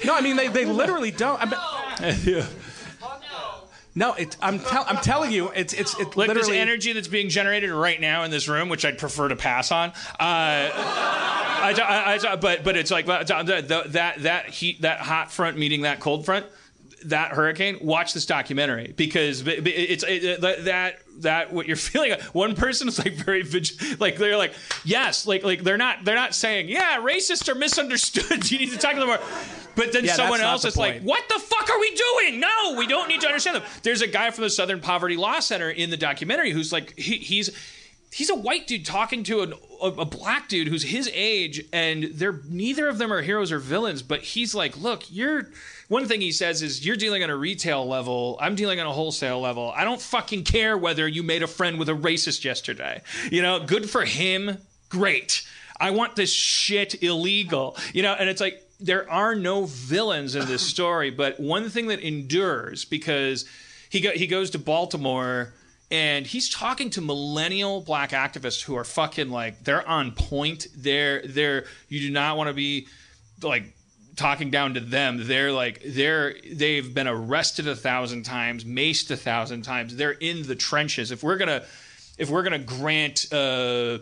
no, I mean they, they literally don't. I mean, no, it, I'm tell, I'm telling you, it's it's it this literally energy that's being generated right now in this room, which I'd prefer to pass on. Uh, I, I, I, but but it's like that that that heat that hot front meeting that cold front that hurricane. Watch this documentary because it's it, that that what you're feeling. One person is like very vig- like they're like yes like like they're not they're not saying yeah racists are misunderstood. you need to talk to them more. But then Yeah, someone else the is like, what the fuck are we doing? No, we don't need to understand them. There's a guy from the Southern Poverty Law Center in the documentary who's like, he, he's he's a white dude talking to an, a, a black dude who's his age, and they're neither of them are heroes or villains. But he's like, look, you're. One thing he says is, you're dealing on a retail level. I'm dealing on a wholesale level. I don't fucking care whether you made a friend with a racist yesterday. You know, good for him. Great. I want this shit illegal. You know, and it's like there are no villains in this story, but one thing that endures because he go, he goes to Baltimore and he's talking to millennial black activists who are fucking like they're on point. They're they're you do not want to be like talking down to them. They're like they're they've been arrested a thousand times, maced a thousand times. They're in the trenches. If we're gonna if we're gonna grant uh,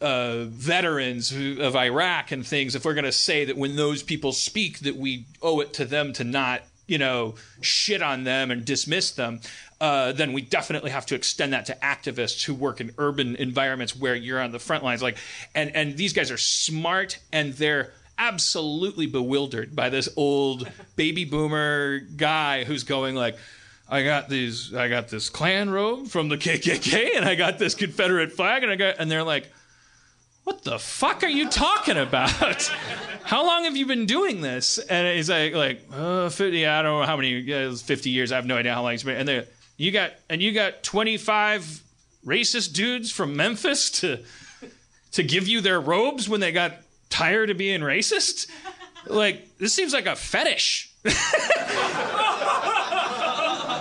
uh, veterans of Iraq and things, if we're gonna say that when those people speak that we owe it to them to not you know shit on them and dismiss them. Uh, then we definitely have to extend that to activists who work in urban environments where you're on the front lines. Like, and and these guys are smart and they're absolutely bewildered by this old baby boomer guy who's going like, I got these, I got this Klan robe from the KKK, and I got this Confederate flag, and I got, and they're like, what the fuck are you talking about? how long have you been doing this? And he's like, like, uh, 50, I don't know how many, yeah, 50 years. I have no idea how long it's been. And they, you got, and you got 25 racist dudes from Memphis to, to give you their robes when they got tired of being racist? Like, this seems like a fetish.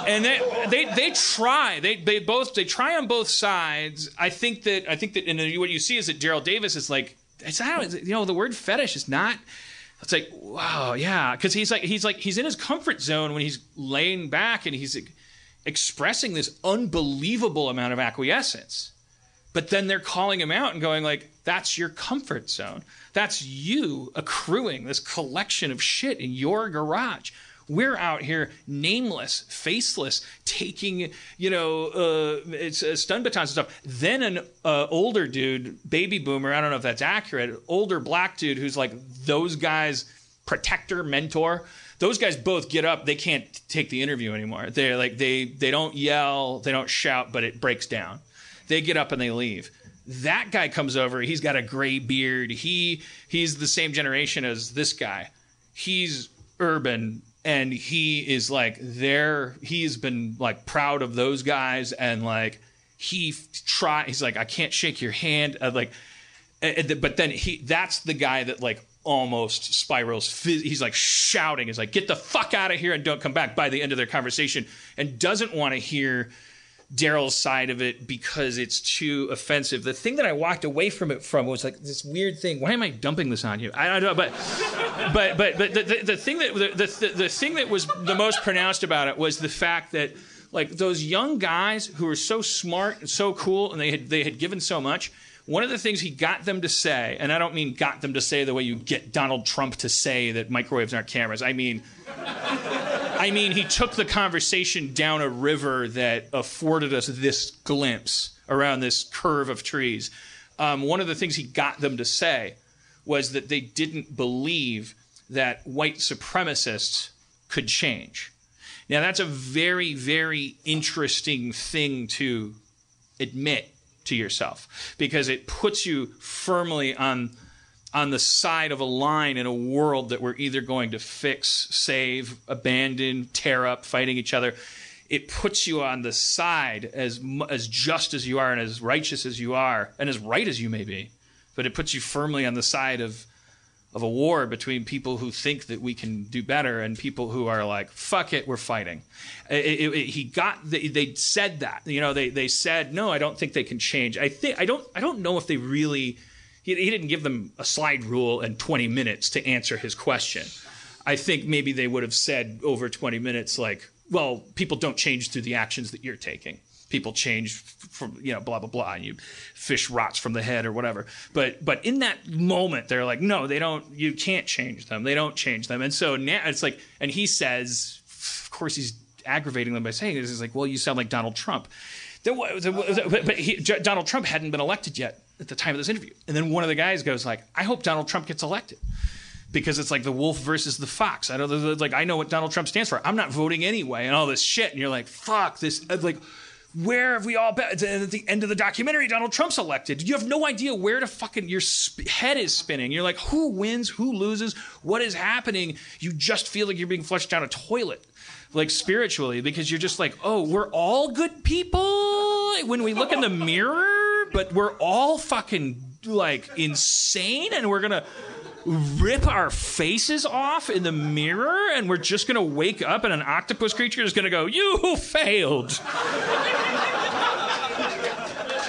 and they, they they try. They they both they try on both sides. I think that i think that and what you see is that daryl davis is like it's not you know the word fetish is not it's like wow yeah. Because he's like he's like he's in his comfort zone when he's laying back and he's expressing this unbelievable amount of acquiescence. But then they're calling him out and going like that's your comfort zone. That's you accruing this collection of shit in your garage we're out here nameless, faceless, taking, you know, uh, it's uh, stun batons and stuff. Then an uh, older dude, baby boomer, I don't know if that's accurate, older black dude who's like those guys, protector, mentor. Those guys both get up. They can't take the interview anymore. They're like they they don't yell, they don't shout, but it breaks down. They get up and they leave that guy comes over he's got a gray beard he he's the same generation as this guy he's urban and he is like there he's been like proud of those guys and like he try he's like i can't shake your hand uh, like uh, but then he that's the guy that like almost spirals he's like shouting he's like get the fuck out of here and don't come back by the end of their conversation and doesn't want to hear Daryl's side of it because it's too offensive. The thing that I walked away from it from was like this weird thing. Why am I dumping this on you? I don't know, but but but but the, the, the thing that the, the the thing that was the most pronounced about it was the fact that like those young guys who were so smart and so cool and they had they had given so much. One of the things he got them to say, and I don't mean got them to say the way you get Donald Trump to say that microwaves aren't cameras. I mean I mean, he took the conversation down a river that afforded us this glimpse around this curve of trees. Um, one of the things he got them to say was that they didn't believe that white supremacists could change. Now, that's a very, very interesting thing to admit to yourself because it puts you firmly on on the side of a line in a world that we're either going to fix, save, abandon, tear up, fighting each other. It puts you on the side as as just as you are and as righteous as you are and as right as you may be, but it puts you firmly on the side of of a war between people who think that we can do better and people who are like, "Fuck it, we're fighting." It, it, it, he got they, they said that you know they they said no, I don't think they can change. I think I don't I don't know if they really he, he didn't give them a slide rule and 20 minutes to answer his question. I think maybe they would have said over 20 minutes, like, well, people don't change through the actions that you're taking. People change from, you know, blah, blah, blah, and you fish rots from the head or whatever. But, but in that moment, they're like, no, they don't, you can't change them. They don't change them. And so now it's like, and he says, of course, he's aggravating them by saying this. He's like, well, you sound like Donald Trump. There was, but he, Donald Trump hadn't been elected yet at the time of this interview. And then one of the guys goes like, "I hope Donald Trump gets elected." Because it's like the wolf versus the fox. I know, like I know what Donald Trump stands for. I'm not voting anyway, and all this shit. And you're like, "Fuck this!" Uh, like, where have we all been? At the end of the documentary, Donald Trump's elected. You have no idea where to fucking your sp- head is spinning. You're like, who wins? Who loses? What is happening? You just feel like you're being flushed down a toilet, like spiritually, because you're just like, oh, we're all good people. When we look in the mirror, but we're all fucking like insane and we're gonna rip our faces off in the mirror and we're just gonna wake up and an octopus creature is gonna go, You failed.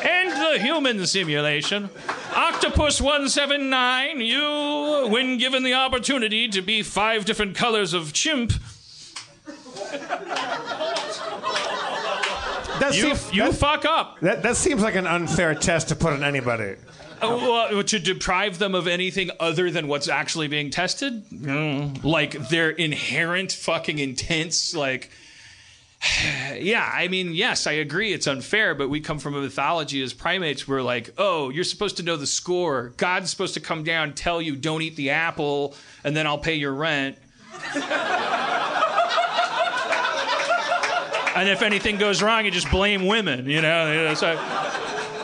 End the human simulation. Octopus 179, you, when given the opportunity to be five different colors of chimp, That you, seems, you that, fuck up. that, that seems like an unfair test to put on anybody. Uh, well, to deprive them of anything other than what's actually being tested, Mm. like their inherent fucking intense, like. Yeah, I mean, yes, I agree it's unfair, but we come from a mythology as primates where, like, oh, you're supposed to know the score. God's supposed to come down, tell you, don't eat the apple, and then I'll pay your rent. and if anything goes wrong, you just blame women. You know, You know, so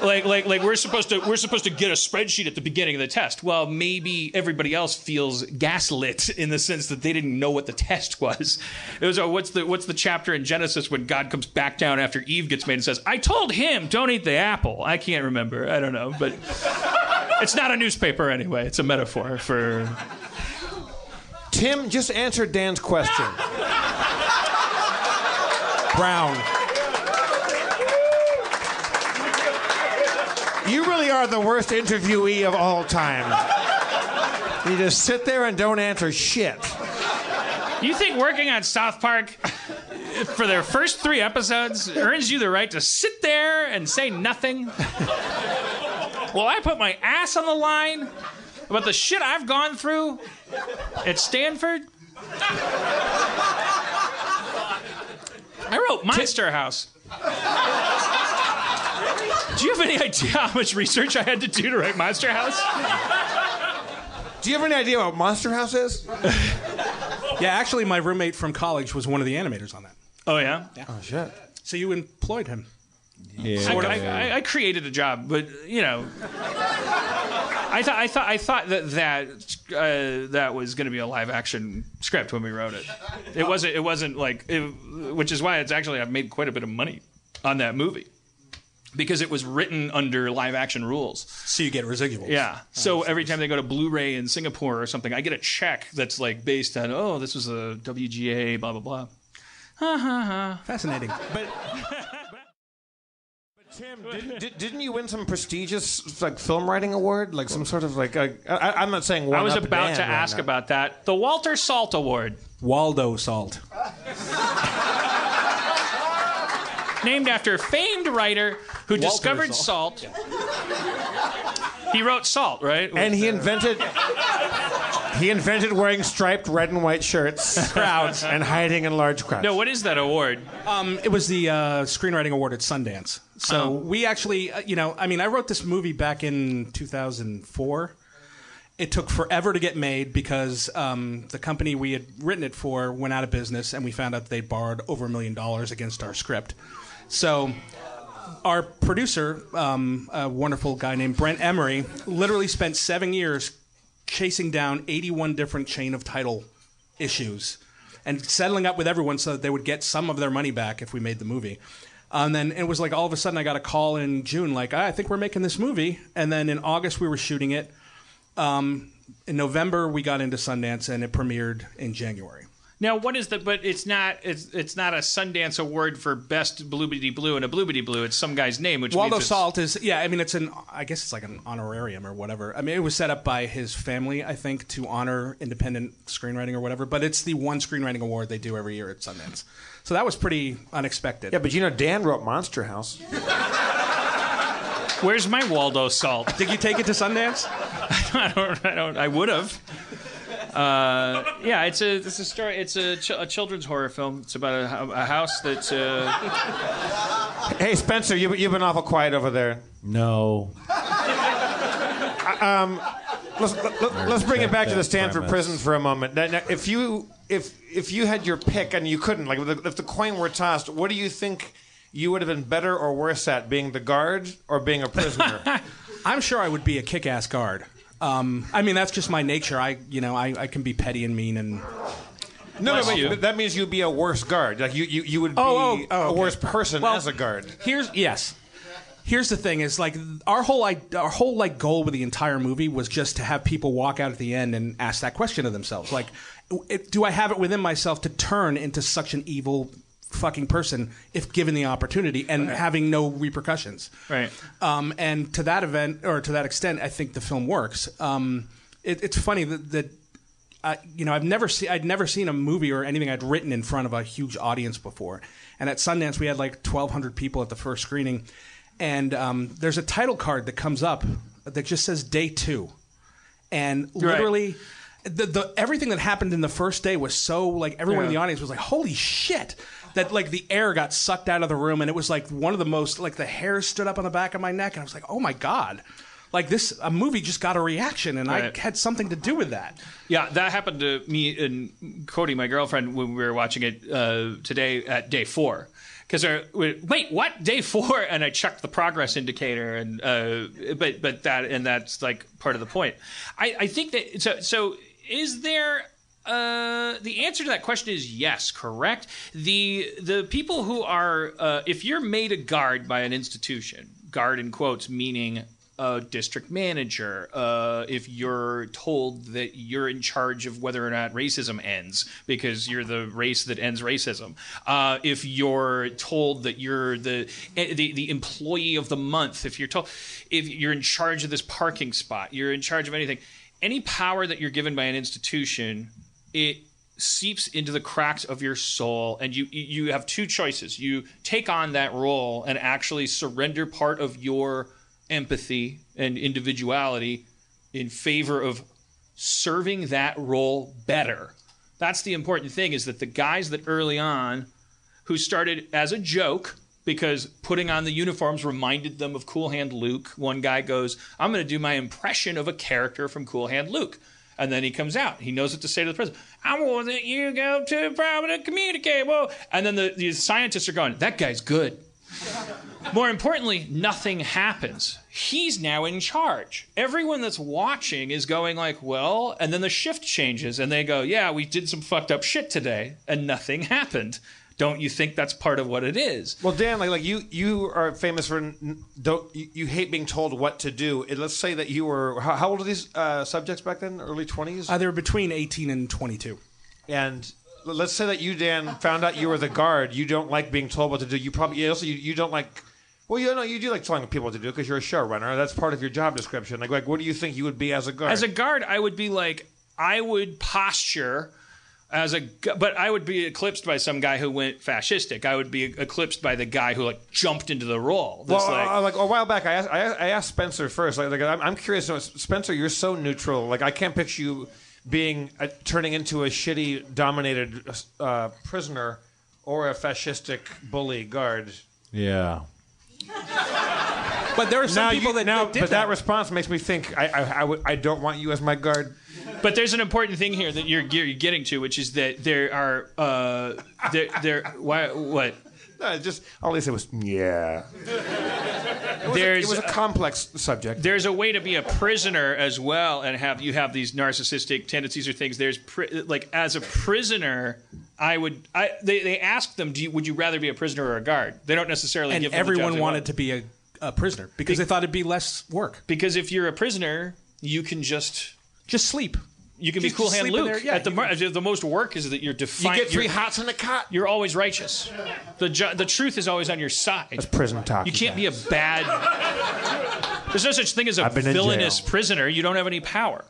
like like like we're supposed to we're supposed to get a spreadsheet at the beginning of the test. Well, maybe everybody else feels gaslit in the sense that they didn't know what the test was. It was uh, what's the what's the chapter in Genesis when God comes back down after Eve gets made and says, "I told him don't eat the apple." I can't remember. I don't know, but it's not a newspaper anyway. It's a metaphor for Tim, just answer Dan's question. Brown. You really are the worst interviewee of all time. You just sit there and don't answer shit. You think working on South Park for their first three episodes earns you the right to sit there and say nothing? Well, I put my ass on the line about the shit I've gone through at Stanford. I wrote Monster House. Do you have any idea how much research I had to do to write Monster House? Do you have any idea what Monster House is? Yeah, actually, my roommate from college was one of the animators on that. Oh yeah. Oh shit. So you employed him. Yeah. I, I, I, I created a job, but you know, I thought I thought I thought that that uh, that was going to be a live action script when we wrote it. It wasn't. It wasn't like, it, which is why it's actually I've made quite a bit of money on that movie because it was written under live action rules. So you get residuals. Yeah. Oh, so every time they go to Blu-ray in Singapore or something, I get a check that's like based on oh this was a WGA blah blah blah. Ha ha ha. Fascinating. But, Tim, didn't, did, didn't you win some prestigious like film writing award, like some sort of like? i i'm not saying. I was one-up about Dan to right ask now. about that. The Walter Salt Award. Waldo Salt. named after a famed writer who discovered salt. He wrote Salt, right? and he invented. He invented wearing striped red and white shirts, crowds, and hiding in large crowds. no, what is that award? Um, it was the uh, screenwriting award at Sundance. So we actually, uh, you know, I mean, I wrote this movie back in 2004. It took forever to get made because um, the company we had written it for went out of business, and we found out they borrowed over a million dollars against our script. So our producer, um, a wonderful guy named Brent Emery, literally spent seven years chasing down 81 different chain of title issues and settling up with everyone so that they would get some of their money back if we made the movie. And then it was like all of a sudden I got a call in June, like, "Ah, I think we're making this movie. And then in August we were shooting it. Um, in November we got into Sundance and it premiered in January. Now, what is the? But it's not. It's it's not a Sundance award for best Bluebity Blue and a Bluebity Blue. It's some guy's name, which Waldo means Salt is yeah. I mean, it's an I guess it's like an honorarium or whatever. I mean, it was set up by his family, I think, to honor independent screenwriting or whatever. But it's the one screenwriting award they do every year at Sundance. So that was pretty unexpected. Yeah, but you know, Dan wrote Monster House. Where's my Waldo Salt? Did you take it to Sundance? I don't. I don't. I would have. Uh, yeah, it's a it's a story. It's a, ch- a children's horror film. It's about a, a house that's. Uh, Hey, Spencer, you, you've been awful quiet over there. No. Let's, let, us bring it back to the Stanford premise. prison for a moment. Now, now, if you if if you had your pick and you couldn't, like if the, if the coin were tossed, what do you think you would have been better or worse at, being the guard or being a prisoner? I'm sure I would be a kick-ass guard. Um, I mean, that's just my nature. I, you know, I, I can be petty and mean and no, no, you. that means you'd be a worse guard. Like you, you, you would be Oh, oh, oh, a okay. worse person Well, as a guard. Here's yes. Here's the thing: is like our whole like, our whole like goal with the entire movie was just to have people walk out at the end and ask that question of themselves, like, it, do I have it within myself to turn into such an evil fucking person if given the opportunity and having no repercussions? Right. Um, and to that event or to that extent, I think the film works. Um, it, it's funny that. that uh, you know, I've never seen I'd never seen a movie or anything I'd written in front of a huge audience before. And at Sundance, we had like 1,200 people at the first screening, and um, there's a title card that comes up that just says "Day Two, and literally. The, the everything that happened in the first day was so like everyone in the audience was like holy shit that like the air got sucked out of the room and it was like one of the most like the hair stood up on the back of my neck and I was like oh my god like this a movie just got a reaction and Right. I had something to do with that Yeah, that happened to me and Cody, my girlfriend, when we were watching it uh, today at day four. because wait, what day four? And I checked the progress indicator, and uh, but but that and that's like part of the point. I, I think that so so is there uh, the answer to that question is yes, correct. The the people who are uh, if you're made a guard by an institution, guard in quotes meaning a district manager, uh, if you're told that you're in charge of whether or not racism ends because you're the race that ends racism, uh, if you're told that you're the, the the employee of the month, if you're told if you're in charge of this parking spot, you're in charge of anything, any power that you're given by an institution, it seeps into the cracks of your soul and you you have two choices you take on that role and actually surrender part of your empathy and individuality in favor of serving that role better. That's the important thing is that the guys that early on who started as a joke because putting on the uniforms reminded them of Cool Hand Luke. One guy goes, "I'm going to do my impression of a character from Cool Hand Luke." And then he comes out. He knows what to say to the president. I want that you go to prominent communicate. Whoa. And then the, the scientists are going, that guy's good. More importantly, nothing happens. He's now in charge. Everyone that's watching is going like, well, and then the shift changes and they go, yeah, we did some fucked up shit today and nothing happened. Don't you think that's part of what it is? Well, Dan, like, like you, you are famous for n- don't you, you hate being told what to do. And let's say that you were how, how old are these uh, subjects back then? Early twenties. Uh, they were between 18 and 22. and let's say that you, Dan, found out you were the guard. You don't like being told what to do. You probably also you, you don't like. Well, you know, you do like telling people what to do because you're a showrunner. That's part of your job description. Like, like, what do you think you would be as a guard? As a guard, I would be like, I would posture as a, but I would be eclipsed by some guy who went fascistic. I would be eclipsed by the guy who like jumped into the role. Well, like, uh, like a while back, I asked, I asked, I asked Spencer first. Like, like I'm, I'm curious. to know, Spencer, you're so neutral. Like, I can't picture you being uh, turning into a shitty, dominated uh, prisoner or a fascistic bully guard. Yeah. But there are some now, people you, that, now, that did but that. that response makes me think I, I, I, would, I don't want you as my guard. But there's an important thing here that you're, you're getting to, which is that there are uh, there there why what No, just all they said was yeah. It was, a, it was a complex subject. there's a way to be a prisoner as well and have you have these narcissistic tendencies or things there's pri- like as a prisoner i would i they, they ask them do you, would you rather be a prisoner or a guard they don't necessarily and give them the everyone wanted to be a, a prisoner because they thought it'd be less work. because if you're a prisoner you can just Just sleep. You can Just- be cool just hand luke there, yeah, at the you the most work is that you're You get three you're, hots in the cot. you're always righteous the ju- the truth is always on your side That's prison talk. You can't be a bad. There's no such thing as a I've been in villainous prisoner. You don't have any power.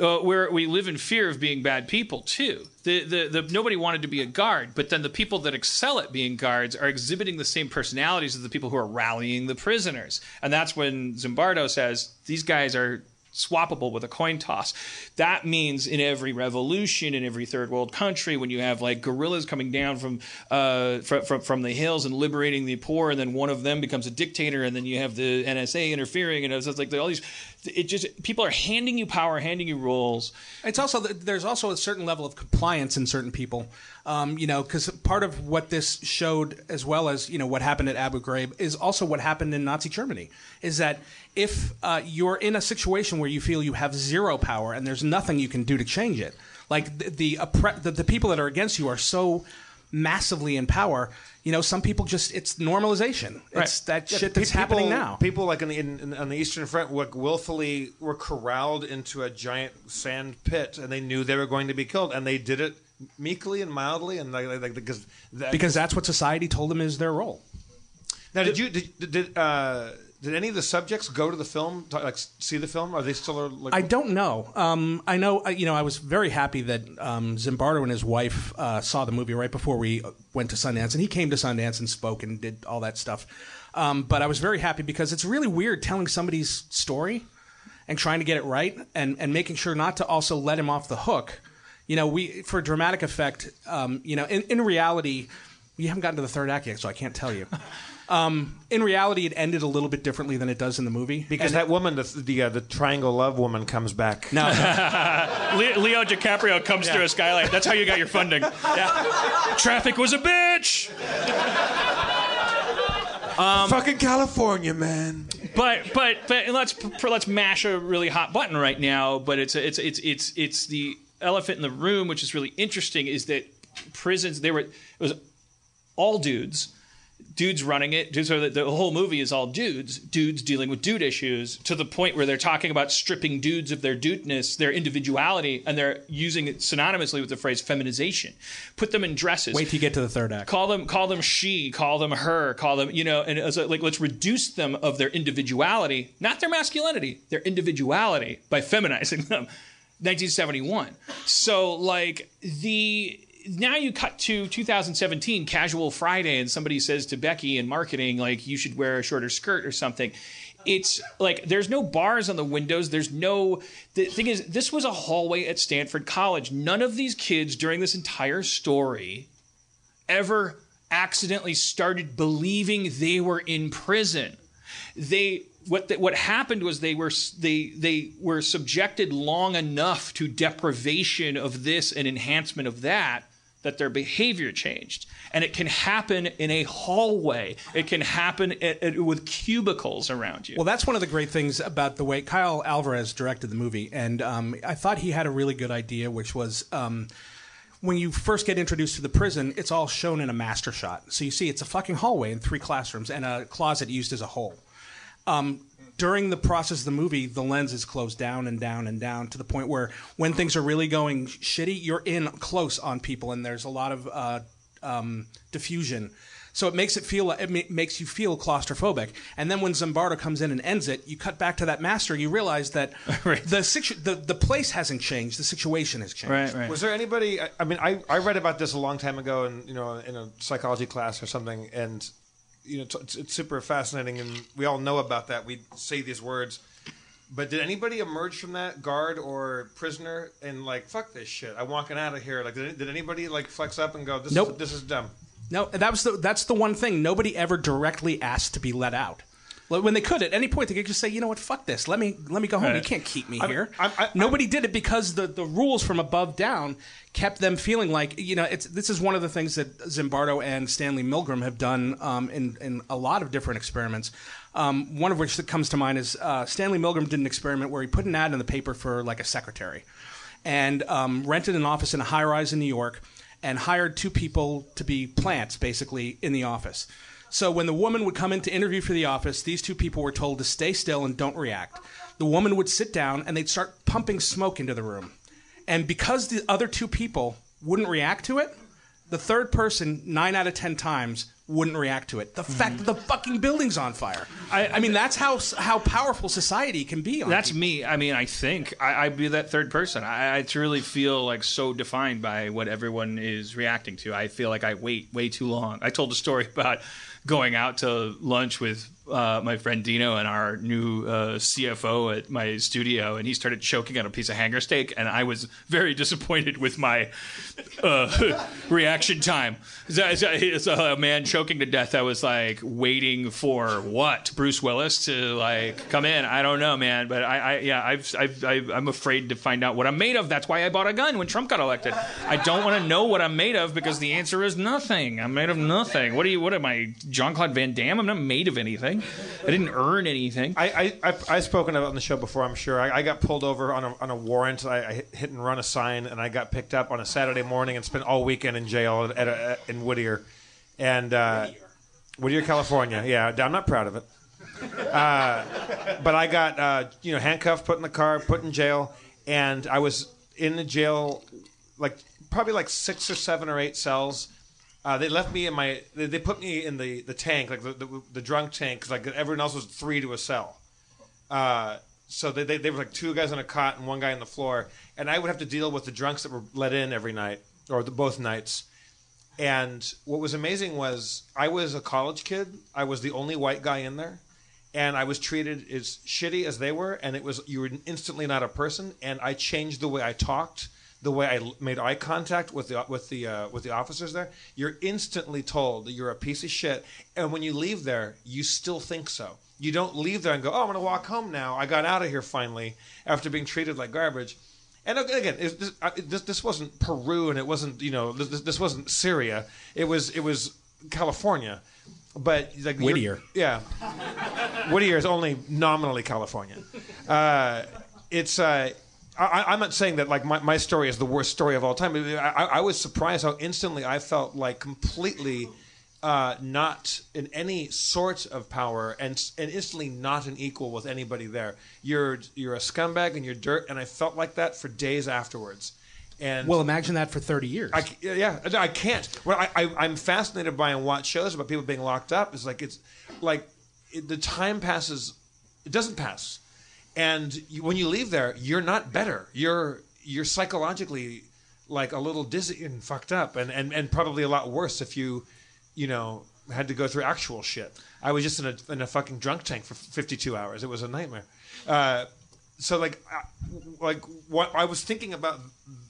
Uh, where we live in fear of being bad people too. The, the the nobody wanted to be a guard, but then the people that excel at being guards are exhibiting the same personalities as the people who are rallying the prisoners, and that's when Zimbardo says these guys are swappable with a coin toss. That means in every revolution, in every third world country, when you have like guerrillas coming down from uh, from, from from the hills and liberating the poor, and then one of them becomes a dictator, and then you have the NSA interfering, and it's like all these. It just people are handing you power, handing you roles. It's also there's also a certain level of compliance in certain people, um, you know, because part of what this showed, as well as you know what happened at Abu Ghraib, is also what happened in Nazi Germany. Is that if uh, you're in a situation where you feel you have zero power and there's nothing you can do to change it, like the the, the, the people that are against you are so massively in power. You know, some people just it's normalization. It's that Yeah, shit that's happening now. People like in, the- in, on the Eastern Front were willfully were corralled into a giant sand pit, and they knew they were going to be killed, and they did it meekly and mildly, and like, like, because that, because that's what society told them is their role. now did you did did, uh, did any of the subjects go to the film to, like see the film? Are they still uh, like? I don't know. Um, I know. uh, You know, I was very happy that um, Zimbardo and his wife uh, saw the movie right before we uh, went to Sundance, and he came to Sundance and spoke and did all that stuff. Um, but I was very happy because it's really weird telling somebody's story and trying to get it right, and and making sure not to also let him off the hook. You know, we for dramatic effect. Um, you know, in, in reality, we haven't gotten to the third act yet, so I can't tell you. Um, in reality, it ended a little bit differently than it does in the movie. because And- that woman, the the, uh, the triangle love woman, comes back. no, Le- Leo DiCaprio comes through a skylight. That's how you got your funding. Yeah. Traffic was a bitch. Fucking California, man. but but but let's let's mash a really hot button right now. But it's it's it's it's it's the elephant in the room, which is really interesting, is that prisons they were it was all dudes. Dudes running it. Dudes are the, the whole movie is all dudes. Dudes dealing with dude issues to the point where they're talking about stripping dudes of their dudeness, their individuality, and they're using it synonymously with the phrase feminization. Put them in dresses Wait till you get to the third act. call them call them she call them her call them you know and like let's reduce them of their individuality not their masculinity their individuality by feminizing them 1971 so like the now you cut to 2017 casual friday and somebody says to becky in marketing like you should wear a shorter skirt or something. It's like there's no bars on the windows. There's no the thing is this was a hallway at stanford college. None of these kids during this entire story ever accidentally started believing they were in prison. They what what happened was they were they they were subjected long enough to deprivation of this and enhancement of that that their behavior changed. And it can happen in a hallway. It can happen at, at- with cubicles around you. Well, that's one of the great things about the way Kyle Alvarez directed the movie, and um, I thought he had a really good idea, which was um, when you first get introduced to the prison, it's all shown in a master shot. So you see, it's a fucking hallway and three classrooms and a closet used as a hole. Um, during the process of the movie, the lens is closed down and down and down to the point where when things are really going shitty, you're in close on people, and there's a lot of uh, um, diffusion. So it makes it feel it ma- makes you feel claustrophobic. And then when Zimbardo comes in and ends it, you cut back to that master. You realize that the, situ- the the place hasn't changed. The situation has changed. right, right. Was there anybody? I, I mean, I, I read about this a long time ago, in you know, in a psychology class or something, and you know, it's, it's super fascinating, and we all know about that. We say these words, but did anybody emerge from that guard or prisoner and like, fuck this shit, I'm walking out of here? Like, did, did anybody like flex up and go, this Nope. is this is dumb? No, that was the that's the one thing. Nobody ever directly asked to be let out. When they could, at any point, they could just say, "You know what? Fuck this. Let me let me go home. You can't keep me here." I'm- I- Nobody did it because the, the rules from above down kept them feeling like you know. It's this is one of the things that Zimbardo and Stanley Milgram have done um, in in a lot of different experiments. Um, one of which that comes to mind is uh, Stanley Milgram did an experiment where he put an ad in the paper for like a secretary, and um, rented an office in a high rise in New York and hired two people to be plants basically in the office. So when the woman would come in to interview for the office, these two people were told to stay still and don't react. The woman would sit down and they'd start pumping smoke into the room. And because the other two people wouldn't react to it, the third person, nine out of ten times, wouldn't react to it. The mm-hmm. fact that the fucking building's on fire. I, I mean, that's how how powerful society can be. On That's people. me. I mean, I think I, I'd be that third person. I, I truly feel like so defined by what everyone is reacting to. I feel like I wait way too long. I told a story about going out to lunch with uh, my friend Dino and our new uh, CFO at my studio, and he started choking on a piece of hanger steak, and I was very disappointed with my uh, reaction time. It's a, man choking to death. I was like waiting for what Bruce Willis to like come in. I don't know, man, but I, I yeah, I've, I've, I've, I'm afraid to find out what I'm made of. That's why I bought a gun when Trump got elected. I don't want to know what I'm made of because the answer is nothing. I'm made of nothing. What are you? What am I? Jean-Claude Van Damme? I'm not made of anything. I didn't earn anything. I, I, I, I've spoken about on the show before, I'm sure. I, I got pulled over on a, on a warrant. I, I hit- and run a sign, and I got picked up on a Saturday morning and spent all weekend in jail at a, at- in Whittier. And uh, Whittier, California. Yeah, I'm not proud of it. Uh, but I got uh, you know handcuffed, put in the car, put in jail, and I was in the jail like probably like six or seven or eight cells. Uh, they left me in my. They, they put me in the, the tank, like the, the, the drunk tank, because like everyone else was three to a cell. Uh, so they, they, they were like two guys on a cot and one guy on the floor, and I would have to deal with the drunks that were let in every night or the, both nights. And what was amazing was I was a college kid. I was the only white guy in there, and I was treated as shitty as they were. And it was you were instantly not a person. And I changed the way I talked, the way I made eye contact with the with the uh, with the officers there. You're instantly told that you're a piece of shit. And when you leave there, you still think so. You don't leave there and go, "Oh, I'm going to walk home now. I got out of here finally after being treated like garbage." And again, this, uh, this this wasn't Peru, and it wasn't you know this, this- this wasn't Syria. It was it was California, but like Whittier. yeah, Whittier is only nominally California. Uh, it's. Uh, I, I'm not saying that like my, my story is the worst story of all time. I, I, was surprised how instantly I felt like completely uh, not in any sort of power and and instantly not an equal with anybody there. You're you're a scumbag and you're dirt, and I felt like that for days afterwards. And Well, imagine that for 30 years. I, yeah, I can't. Well, I, I, I'm fascinated by and watch shows about people being locked up. It's like it's like it, the time passes. It doesn't pass, and you, when you leave there, you're not better. You're you're psychologically like a little dizzy and fucked up, and, and, and probably a lot worse if you, you know, had to go through actual shit. I was just in a in a fucking drunk tank for 52 hours. It was a nightmare. Uh, so like I- like what I was thinking about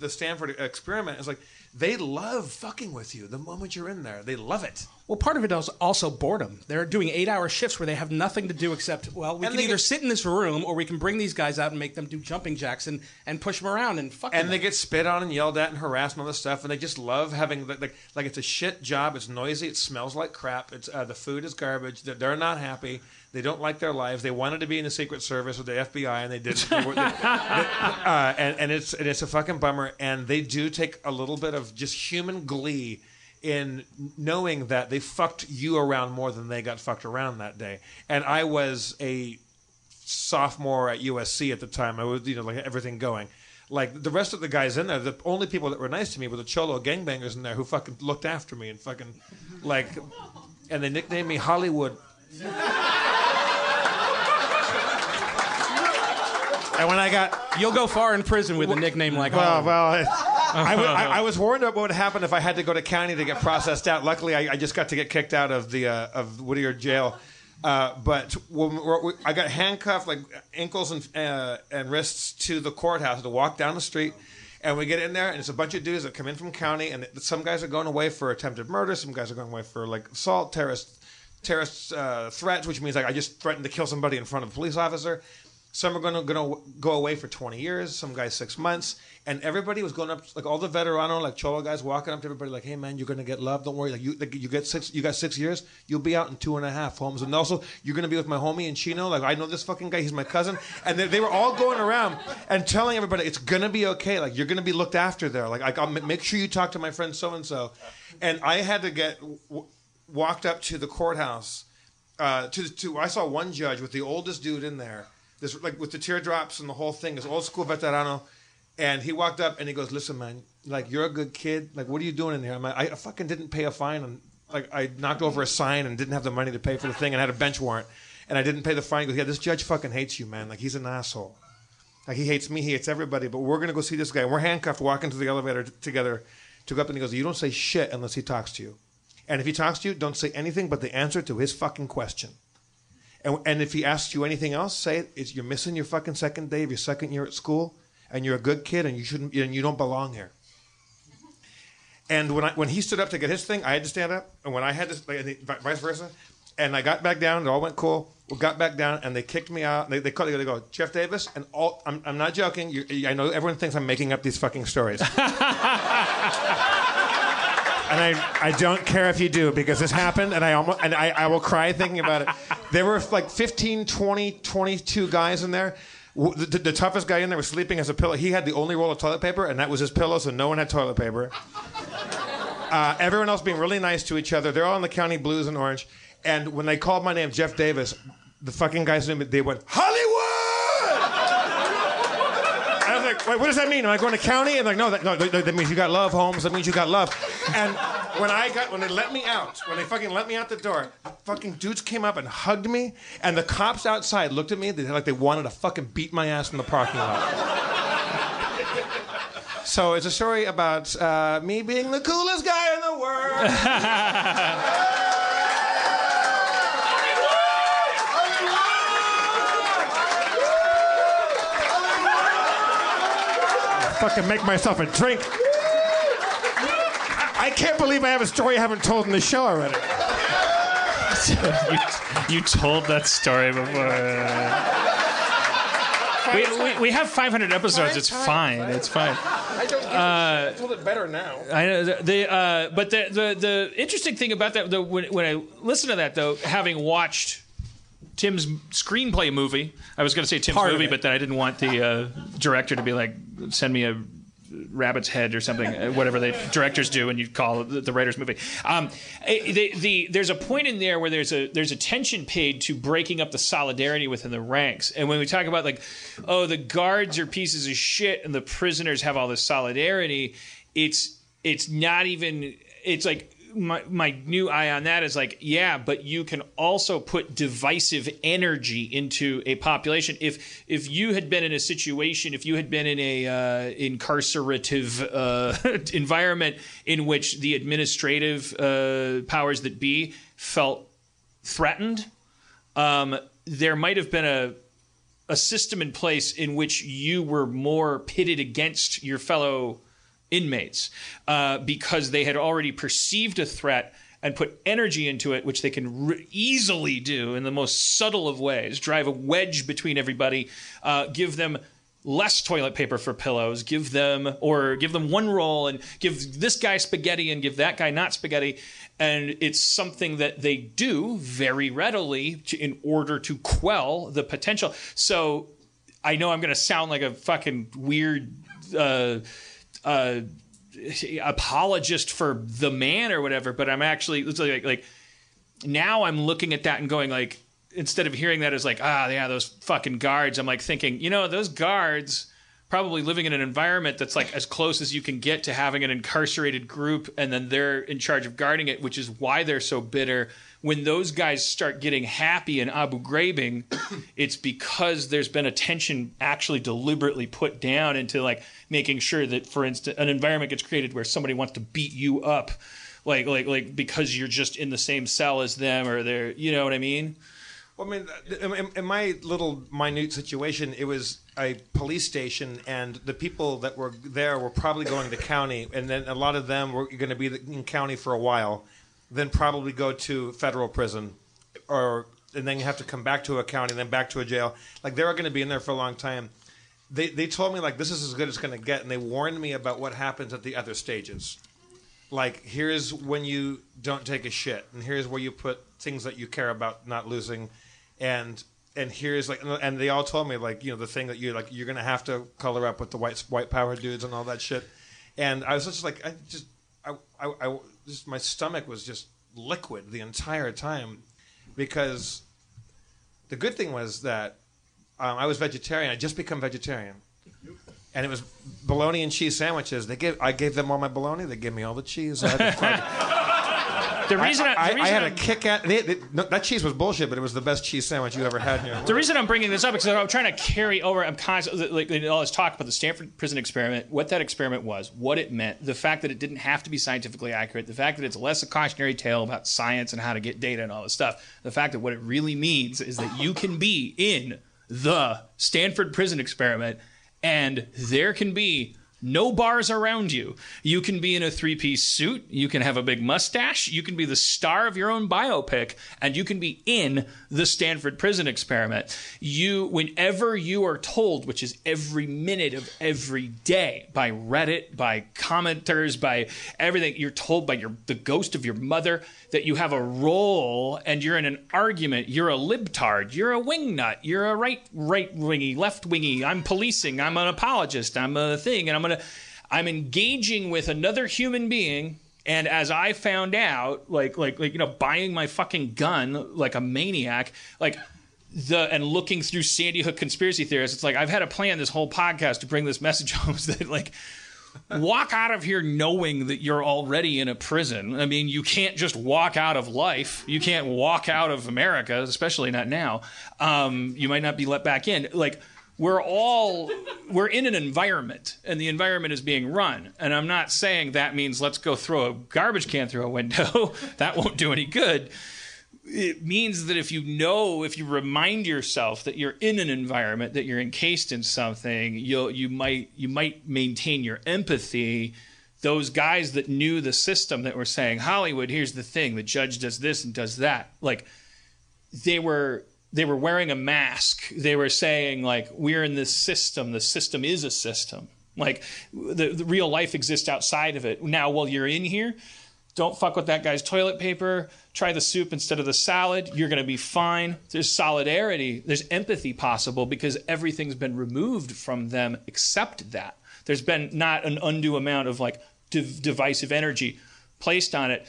the Stanford experiment is like they love fucking with you the moment you're in there. They love it. Well, part of it is also boredom. They're doing eight-hour shifts where they have nothing to do except, well, we And can either get- sit in this room or we can bring these guys out and make them do jumping jacks and, and push them around and fuck And them they get spit on and yelled at and harassed and all this stuff, and they just love having the- like like it's a shit job. It's noisy. It smells like crap. It's uh, the food is garbage. They're, they're not happy. They don't like their lives. They wanted to be in the Secret Service or the FBI, and they didn't. They were- they- uh, and, and it's and it's a fucking bummer. And they do take a little bit of just human glee in knowing that they fucked you around more than they got fucked around that day. And I was a sophomore at USC at the time. I was, you know, like everything going. Like the rest of the guys in there, the only people that were nice to me were the cholo gangbangers in there who fucking looked after me and fucking like, and they nicknamed me Hollywood. And when I got You'll go far in prison with a nickname like well, well, I, I, I- I was warned about what would happen if I had to go to county to get processed out. Luckily, I, I just got to get kicked out of the uh, of Whittier jail. Uh, but when we- I got handcuffed, like ankles and uh, and wrists, to the courthouse to walk down the street. And we get in there, and it's a bunch of dudes that come in from county, and some guys are going away for attempted murder, some guys are going away for like assault, terrorist, terrorist uh, threats, which means like I just threatened to kill somebody in front of a police officer. Some are going to go away for 20 years. Some guys six months, and everybody was going up like all the veterano like cholo guys walking up to everybody like, "Hey man, you're to get love. Don't worry. Like you like, you get six you got six years. You'll be out in two and a half homes, and also you're to be with my homie in Chino. Like I know this fucking guy. He's my cousin. And they, they were all going around and telling everybody it's to be okay. Like you're to be looked after there. Like I, I'll ma- make sure you talk to my friend so and so. And I had to get w- walked up to the courthouse uh, to to I saw one judge with the oldest dude in there, this like with the teardrops and the whole thing, this old school veterano, and he walked up and he goes, "Listen, man, like you're a good kid. Like, what are you doing in here? I'm like, I fucking didn't pay a fine and like I knocked over a sign and didn't have the money to pay for the thing and had a bench warrant, and I didn't pay the fine. He goes, yeah, this judge fucking hates you, man. Like he's an asshole. Like he hates me, he hates everybody. But we're gonna go see this guy. We're handcuffed, walking to the elevator t- together to go up, and he goes, "You don't say shit unless he talks to you." And if he talks to you, don't say anything but the answer to his fucking question. And, and if he asks you anything else, say it. It's, you're missing your fucking second day of your second year at school, and you're a good kid, and you shouldn't, and you don't belong here. And when I, when he stood up to get his thing, I had to stand up, and when I had to, like, vice versa, and I got back down. It all went cool. We got back down, and they kicked me out. They they, called, they go, Jeff Davis, and all. I'm, I'm not joking. You, I know everyone thinks I'm making up these fucking stories. and I, I don't care if you do because this happened and I almost and I, I will cry thinking about it. There were like 15, 20, 22 guys in there. The, the, the toughest guy in there was sleeping as a pillow. He had the only roll of toilet paper and that was his pillow, so no one had toilet paper. Uh, everyone else being really nice to each other. They're all in the county blues and orange. And when they called my name, Jeff Davis, the fucking guys name, they went Hollywood. I was like, wait, what does that mean? Am I going to county? And like, no, that, no, that means you got love, Holmes. That means you got love. And when I got, when they let me out, when they fucking let me out the door, fucking dudes came up and hugged me, and the cops outside looked at me they, like they wanted to fucking beat my ass in the parking lot. so it's a story about uh, me being the coolest guy in the world. fucking make myself a drink. I, I can't believe I have a story I haven't told in the show already. you, you told that story before. we, we, we have 500 episodes. It's fine. It's fine. I don't get uh, I told it better now. I know the, the uh, but the, the the interesting thing about that though when when I listen to that though, having watched Tim's screenplay movie, I was going to say Tim's Part movie, but then I didn't want the uh, director to be like send me a rabbit's head or something, uh, whatever the directors do, and you call it the, writer's movie. Um, eh, the, the, there's a point in there where there's a there's attention paid to breaking up the solidarity within the ranks, and when we talk about like, oh, the guards are pieces of shit, and the prisoners have all this solidarity, it's it's not even it's like my, my new eye on that is like, yeah, but you can also put divisive energy into a population. If if you had been in a situation, if you had been in a uh, incarcerative uh, environment in which the administrative uh, powers that be felt threatened, um, there might have been a a system in place in which you were more pitted against your fellow inmates uh, because they had already perceived a threat and put energy into it, which they can re- easily do in the most subtle of ways drive a wedge between everybody, uh, give them less toilet paper for pillows, give them, or give them one roll and give this guy spaghetti and give that guy not spaghetti. And it's something that they do very readily to, in order to quell the potential. So I know I'm going to sound like a fucking weird. Uh, uh, apologist for the man or whatever, but I'm actually like like now I'm looking at that and going like instead of hearing that as like ah yeah those fucking guards, I'm like thinking you know those guards probably living in an environment that's like as close as you can get to having an incarcerated group and then they're in charge of guarding it, which is why they're so bitter. When those guys start getting happy in Abu Ghraibing, it's because there's been attention actually deliberately put down into like making sure that, for instance, an environment gets created where somebody wants to beat you up, like like like because you're just in the same cell as them or they're, you know what I mean? Well, I mean, in, in my little minute situation, it was a police station, and the people that were there were probably going to county, and then a lot of them were going to be in county for a while, then probably go to federal prison, or and then you have to come back to a county, then back to a jail. Like they were going to be in there for a long time. They they told me like this is as good as it's going to get, and they warned me about what happens at the other stages. Like here's when you don't take a shit, and here's where you put things that you care about not losing and and here's like and they all told me like you know the thing that you like you're gonna have to color up with the white white power dudes and all that shit. And i was just like i just i i, I just my stomach was just liquid the entire time because the good thing was that um, i was vegetarian. I just become vegetarian. And it was bologna and cheese sandwiches. They gave i gave them all my bologna. They gave me all the cheese I had to fucking- The reason I, I, the I had a I'm- kick at they, they, no, that cheese was bullshit, but it was the best cheese sandwich you ever had in your The reason I'm bringing this up is because I'm trying to carry over. I'm constantly like all this talk about the Stanford prison experiment, what that experiment was, what it meant, the fact that it didn't have to be scientifically accurate, the fact that it's less a cautionary tale about science and how to get data and all this stuff, the fact that what it really means is that you can be in the Stanford prison experiment and there can be no bars around you. You can be in a three piece suit. You can have a big mustache. You can be the star of your own biopic and you can be in the Stanford prison experiment. You, whenever you are told, which is every minute of every day by Reddit, by commenters, by everything, you're told by your, the ghost of your mother that you have a role and you're in an argument. You're a libtard. You're a wingnut. You're a right, right wingy, left wingy. I'm policing. I'm an apologist. I'm a thing. And I'm going to, I'm engaging with another human being. And as I found out, like, like, like, you know, buying my fucking gun like a maniac, like, the and looking through Sandy Hook conspiracy theorists, it's like I've had a plan this whole podcast to bring this message home that like walk out of here knowing that you're already in a prison. I mean, you can't just walk out of life. You can't walk out of America, especially not now. Um, you might not be let back in. Like we're all we're in an environment and the environment is being run. And i'm not saying that means let's go throw a garbage can through a window. That won't do any good. It means that if you know if you remind yourself that you're in an environment that you're encased in something you'll you might you might maintain your empathy. Those guys that knew the system that were saying hollywood here's the thing. The judge does this and does that. Like they were they were wearing a mask. They were saying like we're in this system. The system is a system. Like the, the real life exists outside of it. Now, while you're in here, don't fuck with that guy's toilet paper. Try the soup instead of the salad. You're going to be fine. There's solidarity. There's empathy possible because everything's been removed from them except that. There's been not an undue amount of like div- divisive energy placed on it.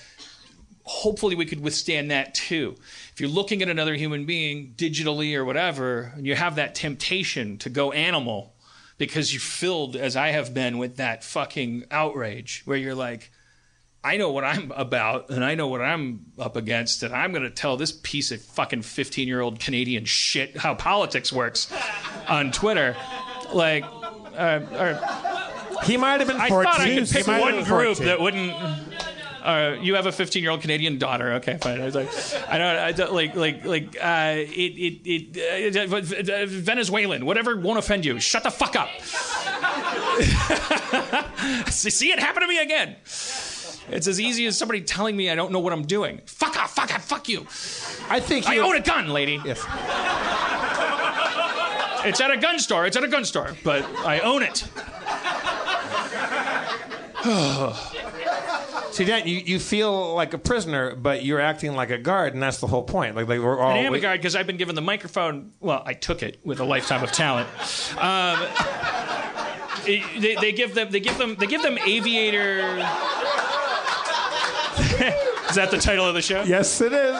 Hopefully, we could withstand that too. If you're looking at another human being digitally or whatever, and you have that temptation to go animal because you're filled, as I have been, with that fucking outrage where you're like, I know what I'm about and I know what I'm up against, and I'm going to tell this piece of fucking 15 year old Canadian shit how politics works on Twitter. Like, uh, or, He might have been 14. I thought I could pick one group 14. that wouldn't. Uh, you have a 15 year old Canadian daughter. Okay, fine. I was like, I don't, I don't like, like, like, uh, it, it, it, uh, Venezuelan, whatever won't offend you. Shut the fuck up. see, see it happen to me again. It's as easy as somebody telling me I don't know what I'm doing. Fuck off, fuck off, fuck you. I think I own a gun, lady. Yes. It's at a gun store. It's at a gun store, but I own it. See, Dan, you, you feel like a prisoner, but you're acting like a guard, and that's the whole point. Like, like we're all. I am a guy because I've been given the microphone. Well, I took it with a lifetime of talent. Um, they, they give them. They give them. They give them aviator. is that the title of the show? Yes, it is.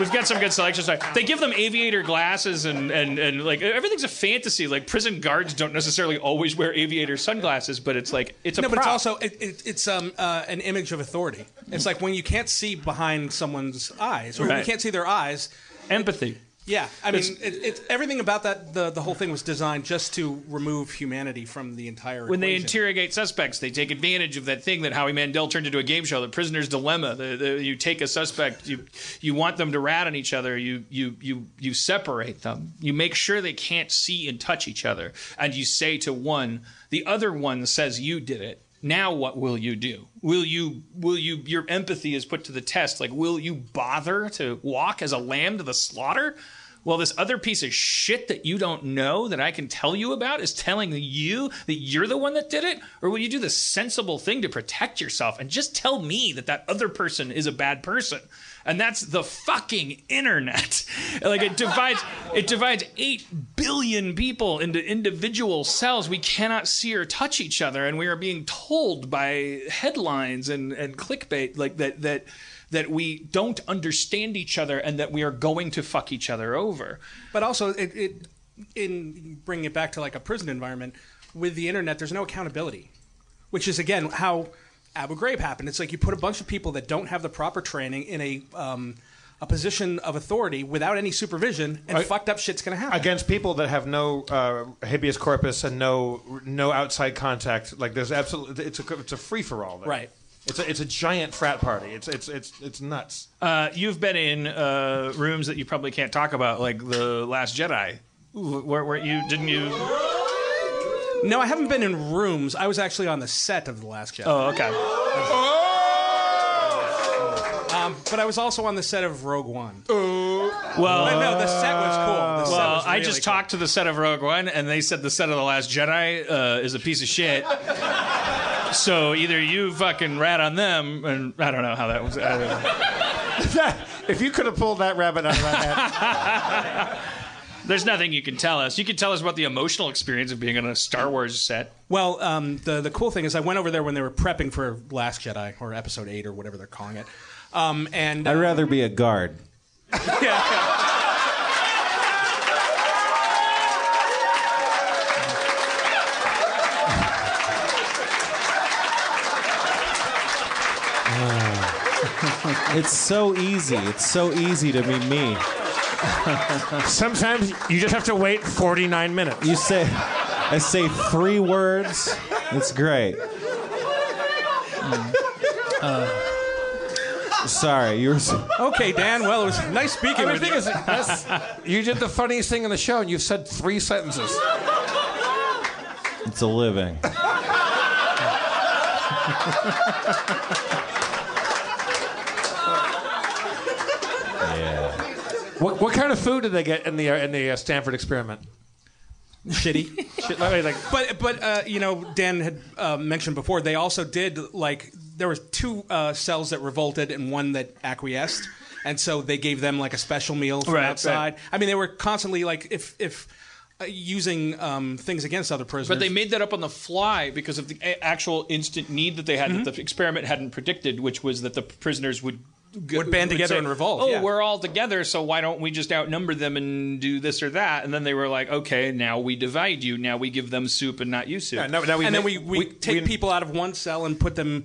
We've got some good selections. They give them aviator glasses and, and, and like everything's a fantasy. Like prison guards don't necessarily always wear aviator sunglasses, but it's like it's a no, but it's also it, it, it's um uh, an image of authority. It's like when you can't see behind someone's eyes, or when Right. you can't see their eyes. empathy. Yeah, I mean, It's- it, it's everything about that. The the whole thing was designed just to remove humanity from the entire. when they interrogate suspects, they take advantage of that thing that Howie Mandel turned into a game show, the prisoner's dilemma. The, the, you take a suspect, you you want them to rat on each other, you you you you separate them, you make sure they can't see and touch each other, and you say to one, the other one says you did it. Now what will you do? Will you will you your empathy is put to the test? Like will you bother to walk as a lamb to the slaughter? Well, this other piece of shit that you don't know that I can tell you about is telling you that you're the one that did it? Or will you do the sensible thing to protect yourself and just tell me that that other person is a bad person? And that's the fucking internet. like it divides it divides 8 billion people into individual cells. We cannot see or touch each other and we are being told by headlines and and clickbait like that that that we don't understand each other and that we are going to fuck each other over. But also, it, it in bringing it back to like a prison environment with the internet, there's no accountability, which is again how Abu Ghraib happened. It's like you put a bunch of people that don't have the proper training in a um, a position of authority without any supervision, and Right. fucked up shit's gonna happen. Against people that have no uh, habeas corpus and no no outside contact, like there's absolutely it's a it's a free for all. Right. It's a it's a giant frat party. It's it's it's it's nuts. Uh, you've been in uh, rooms that you probably can't talk about, like the Last Jedi. Ooh, Where, where you didn't you? No, I haven't been in rooms. I was actually on the set of The Last Jedi. Oh, okay. Um, but I was also on the set of Rogue One. Well, But no, the set was cool. The set well, was I really just cool. talked to the set of Rogue One, and they said the set of the Last Jedi uh, is a piece of shit. so either you fucking rat on them, and I don't know how that was. I don't know. if you could have pulled that rabbit out of my hat, There's nothing you can tell us. You can tell us about the emotional experience of being on a Star Wars set. Well, um, the the cool thing is, I went over there when they were prepping for Last Jedi or Episode Eight or whatever they're calling it. Um, and I'd rather be a guard. Yeah. It's so easy. It's so easy to be me. Sometimes you just have to wait 49 minutes. You say, I say three words. It's great. Sorry, you were. s- okay, Dan. Well, it was nice speaking I mean, with you. is, that's, you did the funniest thing in the show, and you've said three sentences. It's a living. What, what kind of food did they get in the uh, in the uh, Stanford experiment? Shitty. Shit, like, like, But but uh, you know, Dan had uh, mentioned before they also did like there was two uh, cells that revolted and one that acquiesced, and so they gave them like a special meal from Right, outside. I mean, they were constantly like if if uh, using um, things against other prisoners. But they made that up on the fly because of the a- actual instant need that they had Mm-hmm. that the experiment hadn't predicted, which was that the prisoners would g- Would band together say, and revolt, Oh, yeah. we're all together, so why don't we just outnumber them and do this or that? And then they were like, okay, now we divide you. Now we give them soup and not you soup. yeah, now, now we and then ma- we, we, take people out of one cell and put them.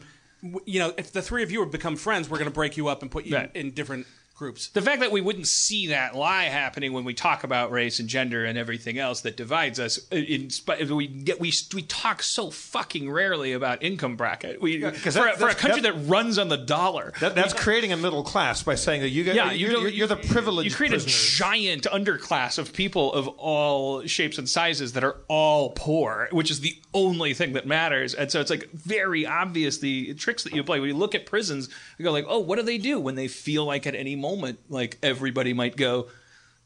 You know, if the three of you have become friends, we're going to break you up and put you Right. in different groups. the fact that we wouldn't see that lie happening when we talk about race and gender and everything else that divides us uh, in sp- we get we we talk so fucking rarely about income bracket we for, 'cause a- that- for a country that- that runs on the dollar That, that's creating a middle class by saying that you guys, yeah, you're, you you're, you're the privileged You create prisoners. a giant underclass of people of all shapes and sizes that are all poor, which is the only thing that matters. And so it's like very obvious the tricks that you play. When you look at prisons, you go like, oh, what do they do when they feel like at any moment, like everybody might go.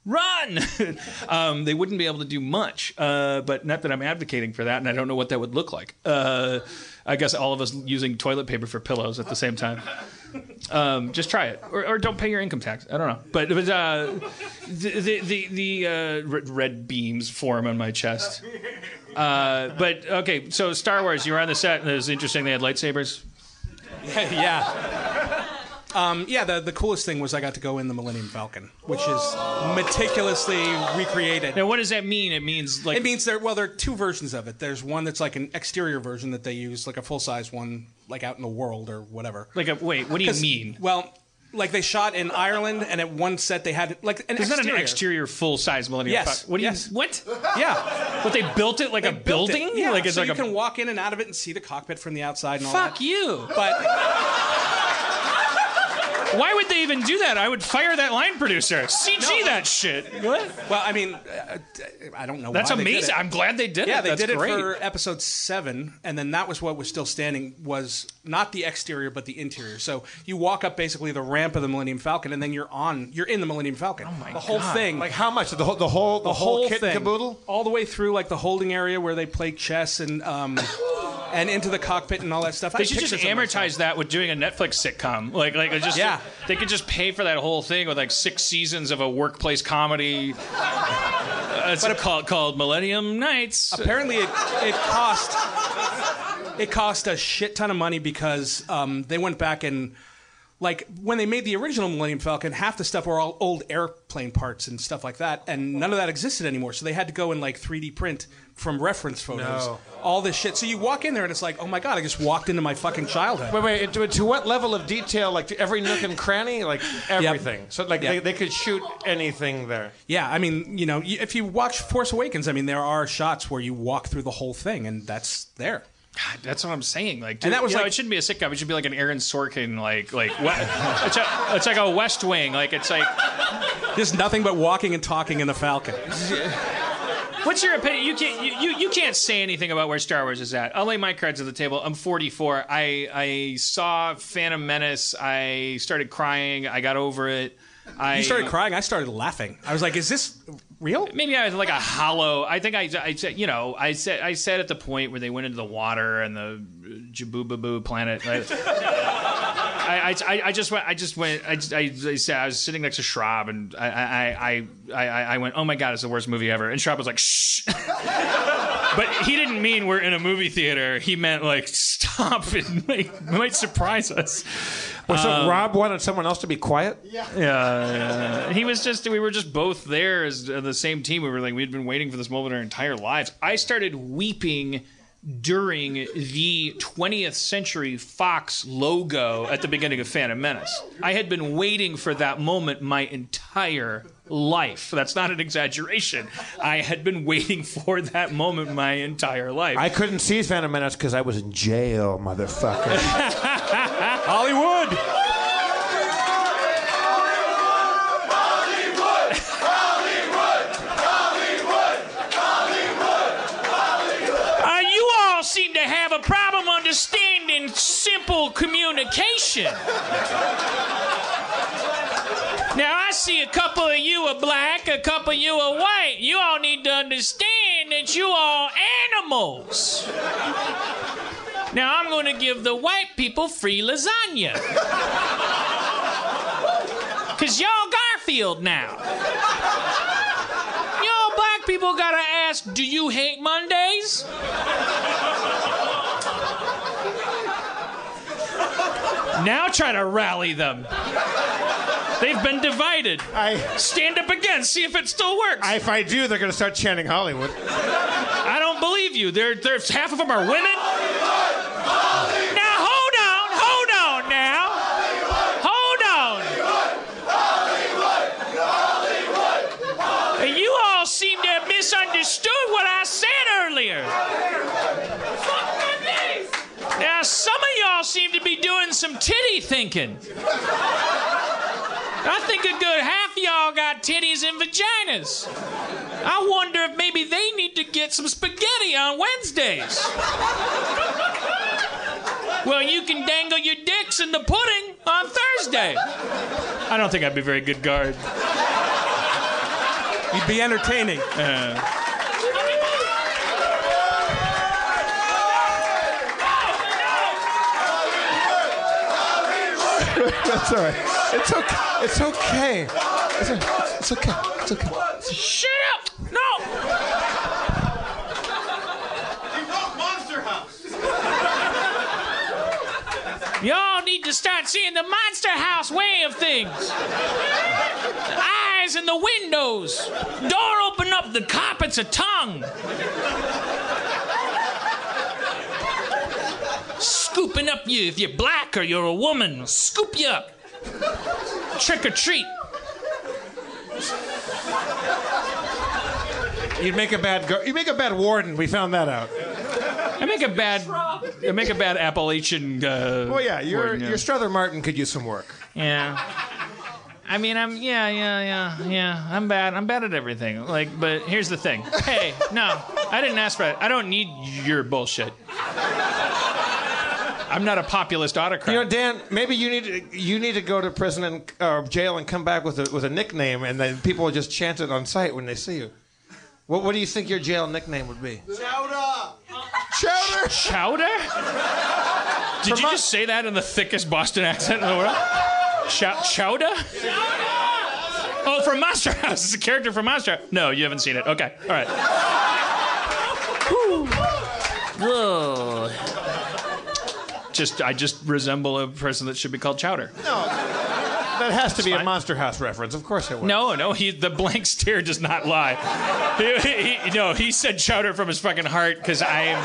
Run! um, they wouldn't be able to do much, uh, but not that I'm advocating for that, and I don't know what that would look like. Uh, I guess all of us using toilet paper for pillows at the same time. Um, just try it, or, or don't pay your income tax. I don't know, but, but uh, the the the, uh, red, red beams form on my chest. Uh, but okay, so Star Wars, you were on the set, and it was interesting. They had lightsabers. yeah. Um, yeah, the, the coolest thing was I got to go in the Millennium Falcon, which is meticulously recreated. Now, what does that mean? It means like It means there. Well, there are two versions of it. There's one that's like an exterior version that they use, like a full size one, like out in the world or whatever. like a wait. What do you 'Cause- mean? Well, like they shot in Ireland, and at one set they had like an Is that exterior. an exterior full size Millennium Yes, Falcon? What do you? yes. What? Yeah, But they built it like a built it. building? Yeah, like it's so like you a can walk in and out of it and see the cockpit from the outside and all fuck that. you. But Why would they even do that? I would fire that line producer. CG No. that shit. What? well, I mean, uh, I don't know. That's why they did amazing. it. I'm glad they did Yeah, it. Yeah, they That's did great. it for episode seven, and then that was what was still standing was not the exterior but the interior. So you walk up basically the ramp of the Millennium Falcon, and then you're on, you're in the Millennium Falcon. Oh my the whole God. thing, Like how much? The whole the whole the, the whole, whole kit thing, caboodle. all the way through like the holding area where they play chess and um, and into the cockpit and all that stuff. They have should just amortize that with doing a Netflix sitcom. Like, like just Yeah. they could just pay for that whole thing with like six seasons of a workplace comedy. Uh, it's called called Millennium Nights. Apparently, it, it cost it cost a shit ton of money because um, they went back and like when they made the original Millennium Falcon, half the stuff were all old airplane parts and stuff like that, and none of that existed anymore. So they had to go and like 3D print from reference photos No. all this shit. So you walk in there and it's like, oh my god, I just walked into my fucking childhood. Wait, wait. To, to what level of detail? Like to every nook and cranny, like everything. So like Yep. they, they could shoot anything there. Yeah, I mean, you know, if you watch Force Awakens, I mean, there are shots where you walk through the whole thing, and that's there. God, that's what I'm saying. Like, And that was you know, it shouldn't be a sitcom. It should be like an Aaron Sorkin, like, like it's, a, it's like a West Wing. Like, it's like, There's nothing but walking and talking in the Falcon. what's your opinion? You can't, you, you, you can't say anything about where Star Wars is at. I'll lay my cards on the table. I'm 44. I, I saw Phantom Menace. I started crying. I got over it. I You started crying. I started laughing. I was like, "Is this real?" maybe I was like a hollow. I think I, I said, you know, I said, I said at the point where they went into the water and the Naboo planet. I, I, I, I just went, I just went, I, I, I said, I was sitting next to Schrab and I, I, I, I, I went, oh my god, it's the worst movie ever. And Schrab was like, shh. but he didn't mean we're in a movie theater. He meant like stop. It might, might surprise us. Well, so Um, Rob wanted someone else to be quiet. Yeah, yeah. He was just. We were just both there as uh, the same team. We were like we'd been waiting for this moment our entire lives. I started weeping during the 20th Century Fox logo at the beginning of Phantom Menace. I had been waiting for that moment my entire life. That's not an exaggeration. I had been waiting for that moment my entire life. I couldn't see Phantom Menace because I was in jail, motherfucker. Hollywood. Uh, you all seem to have a problem understanding simple communication. Now, I see a couple of you are black, a couple of you are white. You all need to understand that you are animals. Now I'm going to give the white people free lasagna. Cause y'all Garfield now. Y'all black people gotta ask, do you hate Mondays? Now try to rally them. They've been divided. I, Stand up again, see if it still works. if I do, they're going to start chanting Hollywood. I don't believe you. There, there's half of them are women. Now hold on, hold on now. Hold on. You all seem to have misunderstood what I said earlier. Now some of y'all seem to be doing some titty thinking. I think a good half of y'all got titties and vaginas. I wonder if maybe they need to get some spaghetti on Wednesdays. well, you can dangle your dicks in the pudding on Thursday. I don't think I'd be very good guard. You'd be entertaining. Uh-huh. That's all right. It's okay. It's okay. It's, o- it's okay. It's okay. Shut up! No! Y'all need to start seeing the Monster House way of things. The eyes in the windows. Door open up, the carpet's a tongue. Scooping up you if you're black or you're a woman. Scoop you up. Trick or treat. You'd make a bad gar- you make a bad warden. We found that out. I make a bad, I make a bad Appalachian. Uh, Well, yeah, your word, yeah. your Strother Martin could use some work. Yeah. I mean, I'm yeah, yeah, yeah, yeah. I'm bad. I'm bad at everything. Like, but here's the thing. Hey, no, I didn't ask for it. I don't need your bullshit. I'm not a populist autocrat. You know, Dan, maybe you need to, you need to go to prison and or jail and come back with a with a nickname, and then people will just chant it on sight when they see you. What what do you think your jail nickname would be? Chowder. Chowder. Chowder? Did you just say that in the thickest Boston accent in the world? Chow- Chowder? Oh, from Monster House. It's a character from Monster House. No, you haven't seen it. Okay, all right. Whew. Just, I just resemble a person that should be called Chowder. No. That has to be a. Monster House reference. Of course it would. No, no, he the blank stare does not lie. He, he- no, he said Chowder from his fucking heart because I'm.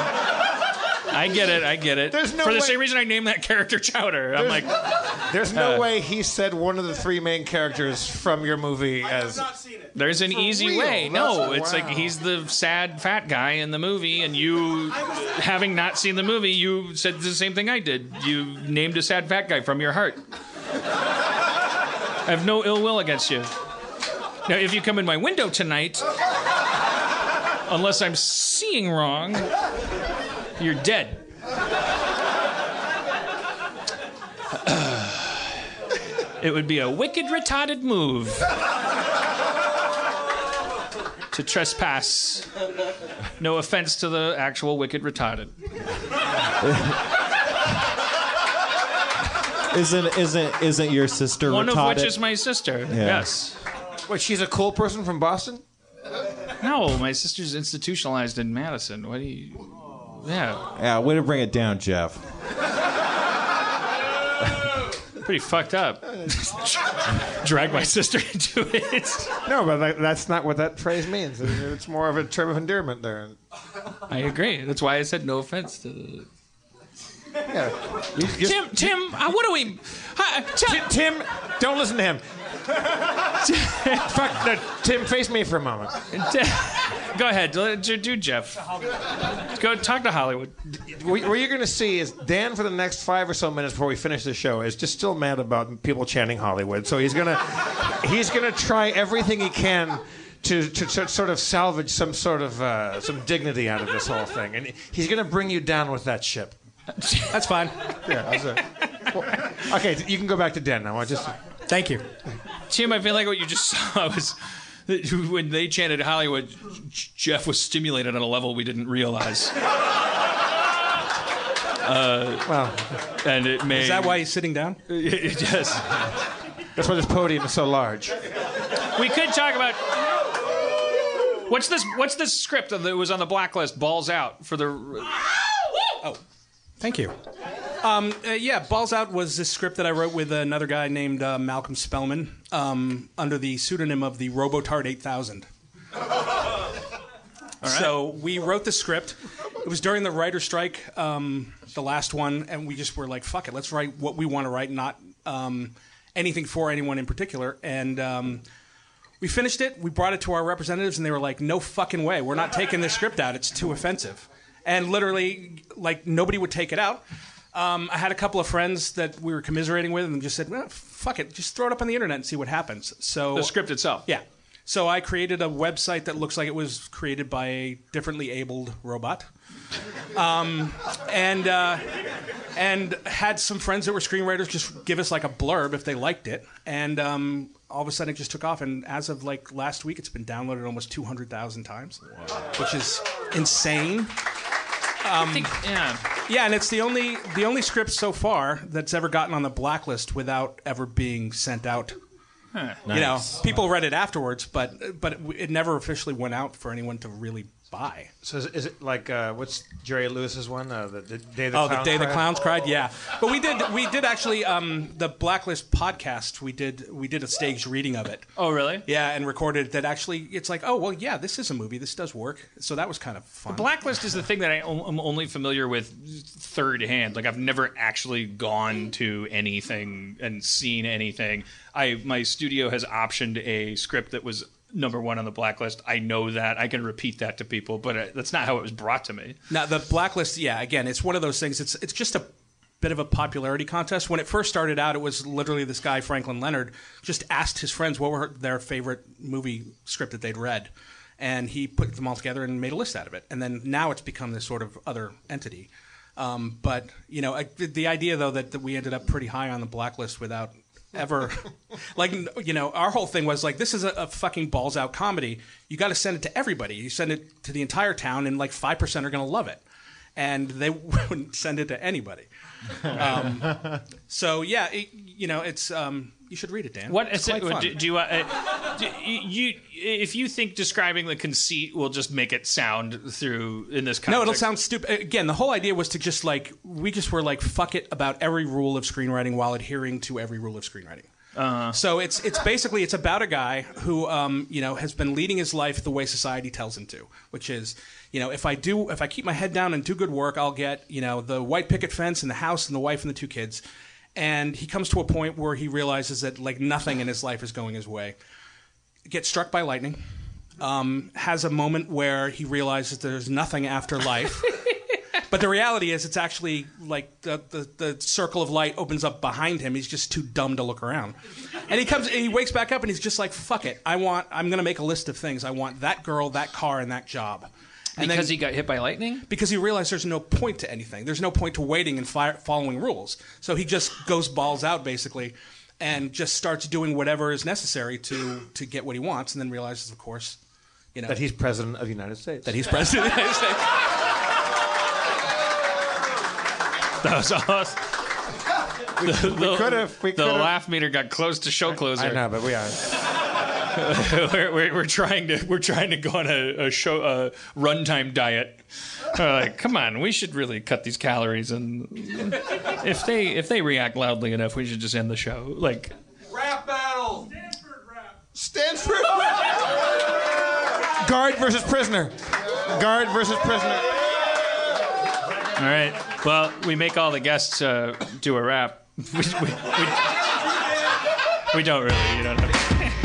I get it. I get it. There's no For the way- same reason I named that character Chowder. I'm like, There's no Uh, way he said one of the three main characters from your movie as. There's an easy real? way. No, That's- it's like he's the sad fat guy in the movie, and you, having not seen the movie, you said the same thing I did. You named a sad fat guy from your heart. I have no ill will against you. Now, if you come in my window tonight, unless I'm seeing wrong, you're dead. It would be a wicked, retarded move to trespass. No offense to the actual wicked retarded. Isn't isn't isn't your sister One retarded? of which is my sister. Yes. Wait, she's a cool person from Boston? No, my sister's institutionalized in Madison. What do you? Yeah, yeah, way to bring it down, Jeff. pretty fucked up. Drag my sister into it. No, but that, that's not what that phrase means. It's more of a term of endearment there. I agree. That's why I said no offense to the. Yeah. You just- Tim, Tim, uh, what are we? Uh, Tim, Tim, don't listen to him. Fuck, no, Tim, face me for a moment. Go ahead, do Jeff. Go talk to Hollywood. What you're going to see is Dan for the next five or so minutes before we finish the show is just still mad about people chanting Hollywood. So he's gonna he's gonna try everything he can to, to, to sort of salvage some sort of uh, some dignity out of this whole thing, and he's gonna bring you down with that ship. That's fine. Yeah. That's it. Well, okay, you can go back to Dan now. I just Thank you. Tim, I feel like what you just saw was when they chanted Hollywood, Jeff was stimulated on a level we didn't realize. Uh, Well, and it made. Is that why he's sitting down? yes. that's why this podium is so large. We could talk about. What's this? What's this script that was on the blacklist? Balls out for the. Oh, thank you. Um, uh, yeah, Balls Out was this script that I wrote with another guy named uh, Malcolm Spellman um, under the pseudonym of the Robotard 8000. So we wrote the script. It was during the writer strike, um, the last one, and we just were like, "Fuck it, let's write what we want to write, not um, anything for anyone in particular." And um, we finished it. We brought it to our representatives, and they were like, "No fucking way! We're not taking this script out. It's too offensive." And literally, like nobody would take it out. Um, I had a couple of friends that we were commiserating with, and just said, well, "Fuck it, just throw it up on the internet and see what happens." So The script itself. yeah. So I created a website that looks like it was created by a differently abled robot. Um, and uh, and had some friends that were screenwriters just give us like a blurb if they liked it, and um, all of a sudden it just took off. And as of like last week, it's been downloaded almost two hundred thousand times, which is insane. I um, think, yeah. Yeah, and it's the only the only script so far that's ever gotten on the blacklist without ever being sent out. Nice. You know, people read it afterwards, but but it never officially went out for anyone to really buy. So is, is it like uh, what's Jerry Lewis's one? Uh, the, the day the Oh, Clowns the day the Cried? clowns cried. Yeah, but we did we did actually um, the Blacklist podcast. We did we did a staged reading of it. Oh, really? Yeah, and recorded that. Actually, it's like, oh well, yeah, this is a movie. This does work. So that was kind of fun. Blacklist is the thing that I am only familiar with third hand. Like I've never actually gone to anything and seen anything. I my studio has optioned a script that was number one on the blacklist. I know that I can repeat that to people, but uh, that's not how it was brought to me. Now the blacklist, yeah, again, it's one of those things. It's it's just a bit of a popularity contest. When it first started out, it was literally this guy Franklin Leonard just asked his friends what were their favorite movie script that they'd read, and he put them all together and made a list out of it. And then now it's become this sort of other entity. Um, but you know, I, the idea though that, that we ended up pretty high on the blacklist without ever. Like you know our whole thing was like this is a, a fucking balls out comedy. You got to send it to everybody. You send it to the entire town and like 5% are going to love it. And they wouldn't send it to anybody. Um, so yeah it, you know it's um, you should read it dan What is it, do, do you, uh, do you if you think describing the conceit will just make it sound through in this context? No, it'll sound stupid. Again, the whole idea was to just like we just were like fuck it about every rule of screenwriting while adhering to every rule of screenwriting. Uh, So it's it's basically it's about a guy who um, you know has been leading his life the way society tells him to, which is you know if I do if I keep my head down and do good work, I'll get you know the white picket fence and the house and the wife and the two kids. And he comes to a point where he realizes that like nothing in his life is going his way. Gets struck by lightning. Um, has a moment where he realizes there's nothing after life. But the reality is, it's actually like the, the, the circle of light opens up behind him. He's just too dumb to look around. And he comes, and he wakes back up, and he's just like, "Fuck it! I want. I'm going to make a list of things. I want that girl, that car, and that job." And because then, he got hit by lightning. because he realized there's no point to anything. There's no point to waiting and fi- following rules. So he just goes balls out basically, and just starts doing whatever is necessary to to get what he wants, and then realizes, of course, you know, That he's president of the United States. that he's president of the United States. That was awesome. we could have. We The laugh meter got close to show closer. I know, but we are. we're, we're, we're trying to we're trying to go on a, a show a runtime diet. We're like, come on, we should really cut these calories, and if they if they react loudly enough, we should just end the show. Like, Rap battle. Stanford rap, Stanford. Guard versus prisoner. Guard versus prisoner. all right, well, we make all the guests uh, do a rap. We, we, we, we don't really, you don't know.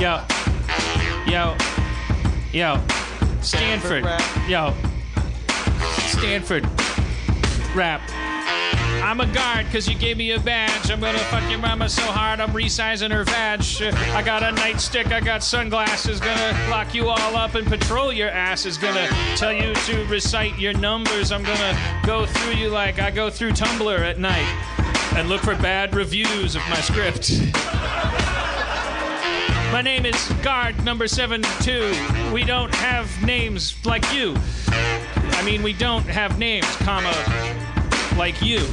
Yo, yo, yo, Stanford, yo, Stanford, rap. I'm a guard because you gave me a badge. I'm gonna fuck your mama so hard I'm resizing her vag. I got a nightstick, I got sunglasses. Gonna lock you all up and patrol your asses. Gonna tell you to recite your numbers. I'm gonna go through you like I go through Tumblr at night and look for bad reviews of my script. My name is guard number seven two. We don't have names like you. I mean, we don't have names, comma, like you.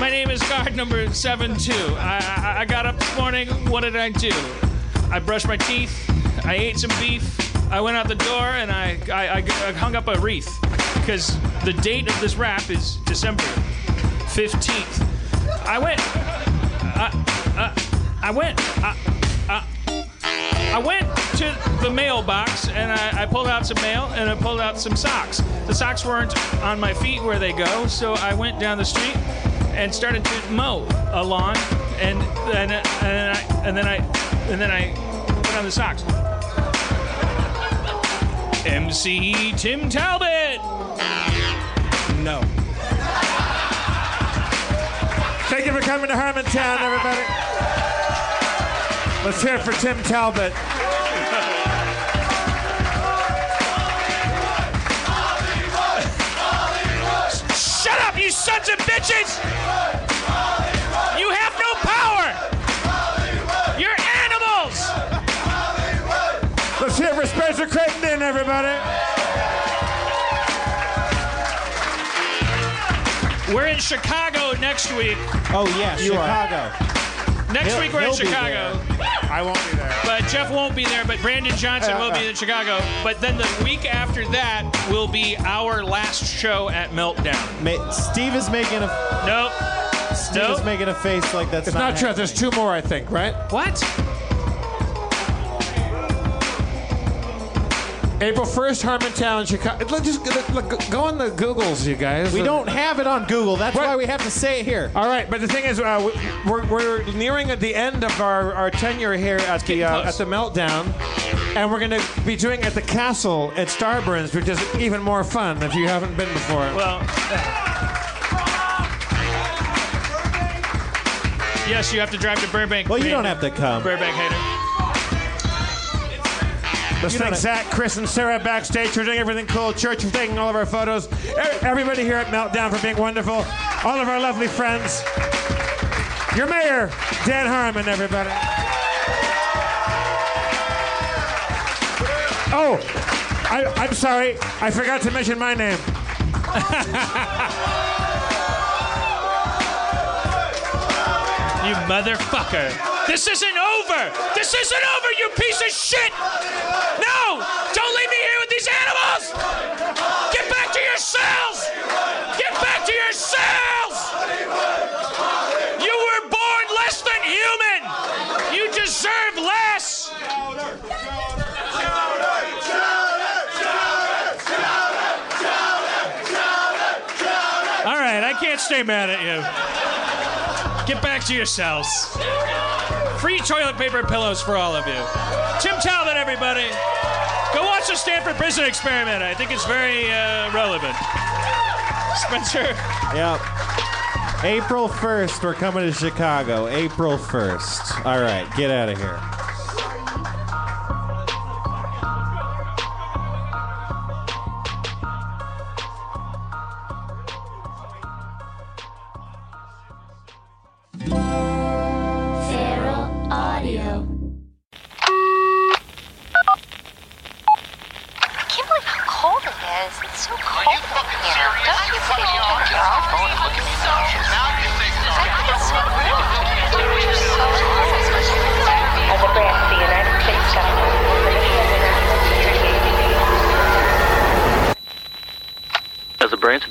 My name is guard number seven two. I, I I got up this morning. What did I do? I brushed my teeth. I ate some beef. I went out the door and I I, I, I hung up a wreath because the date of this rap is December fifteenth. I went. I, uh, I went. I, I, I went to the mailbox and I, I pulled out some mail and I pulled out some socks. The socks weren't on my feet where they go, so I went down the street and started to mow a lawn, and and and then I and then I and then I put on the socks. MC Tim Talbott. No. Thank you for coming to Harmontown, everybody. Let's hear it for Tim Talbott. Shut up, you sons of bitches! You have no power! You're animals! Let's hear it for Spencer Crittenden, everybody. We're in Chicago next week. Oh yeah, Chicago. Next He'll- week we're in Chicago. I won't be there. But Jeff won't be there, but Brandon Johnson will be in Chicago. But then the week after that will be our last show at Meltdown. Ma- Steve is making a Nope. Steve is making a face like that's It's not true. There's two more, I think, right? What? April 1st, Harmontown, Chicago. Let's just look, look, go on the Googles, you guys. We don't have it on Google. That's What? why we have to say it here. All right, but the thing is, uh, we're, we're nearing at the end of our, our tenure here at the uh, at the meltdown, and we're going to be doing it at the castle at Starburns, which is even more fun if you haven't been before. Well. Yes, you have to drive to Burbank. Well, you don't have to come. Burbank hater. Let's thank Zach, Chris, and Sarah backstage for doing everything cool. Church for taking all of our photos. Everybody here at Meltdown for being wonderful. All of our lovely friends. Your mayor, Dan Harmon, everybody. Oh, I, I'm sorry. I forgot to mention my name. You motherfucker. This isn't over. This isn't over, you piece of shit. No! Don't leave me here with these animals! Get back to your cells! Get back to your cells! You were born less than human! You deserve less! All right, I can't stay mad at you. Get back to your cells. Free toilet paper pillows for all of you. Tim Talbott, everybody. Go watch the Stanford Prison Experiment. I think it's very uh, relevant. Spencer. Yep. April 1st, we're coming to Chicago. April 1st. All right, get out of here.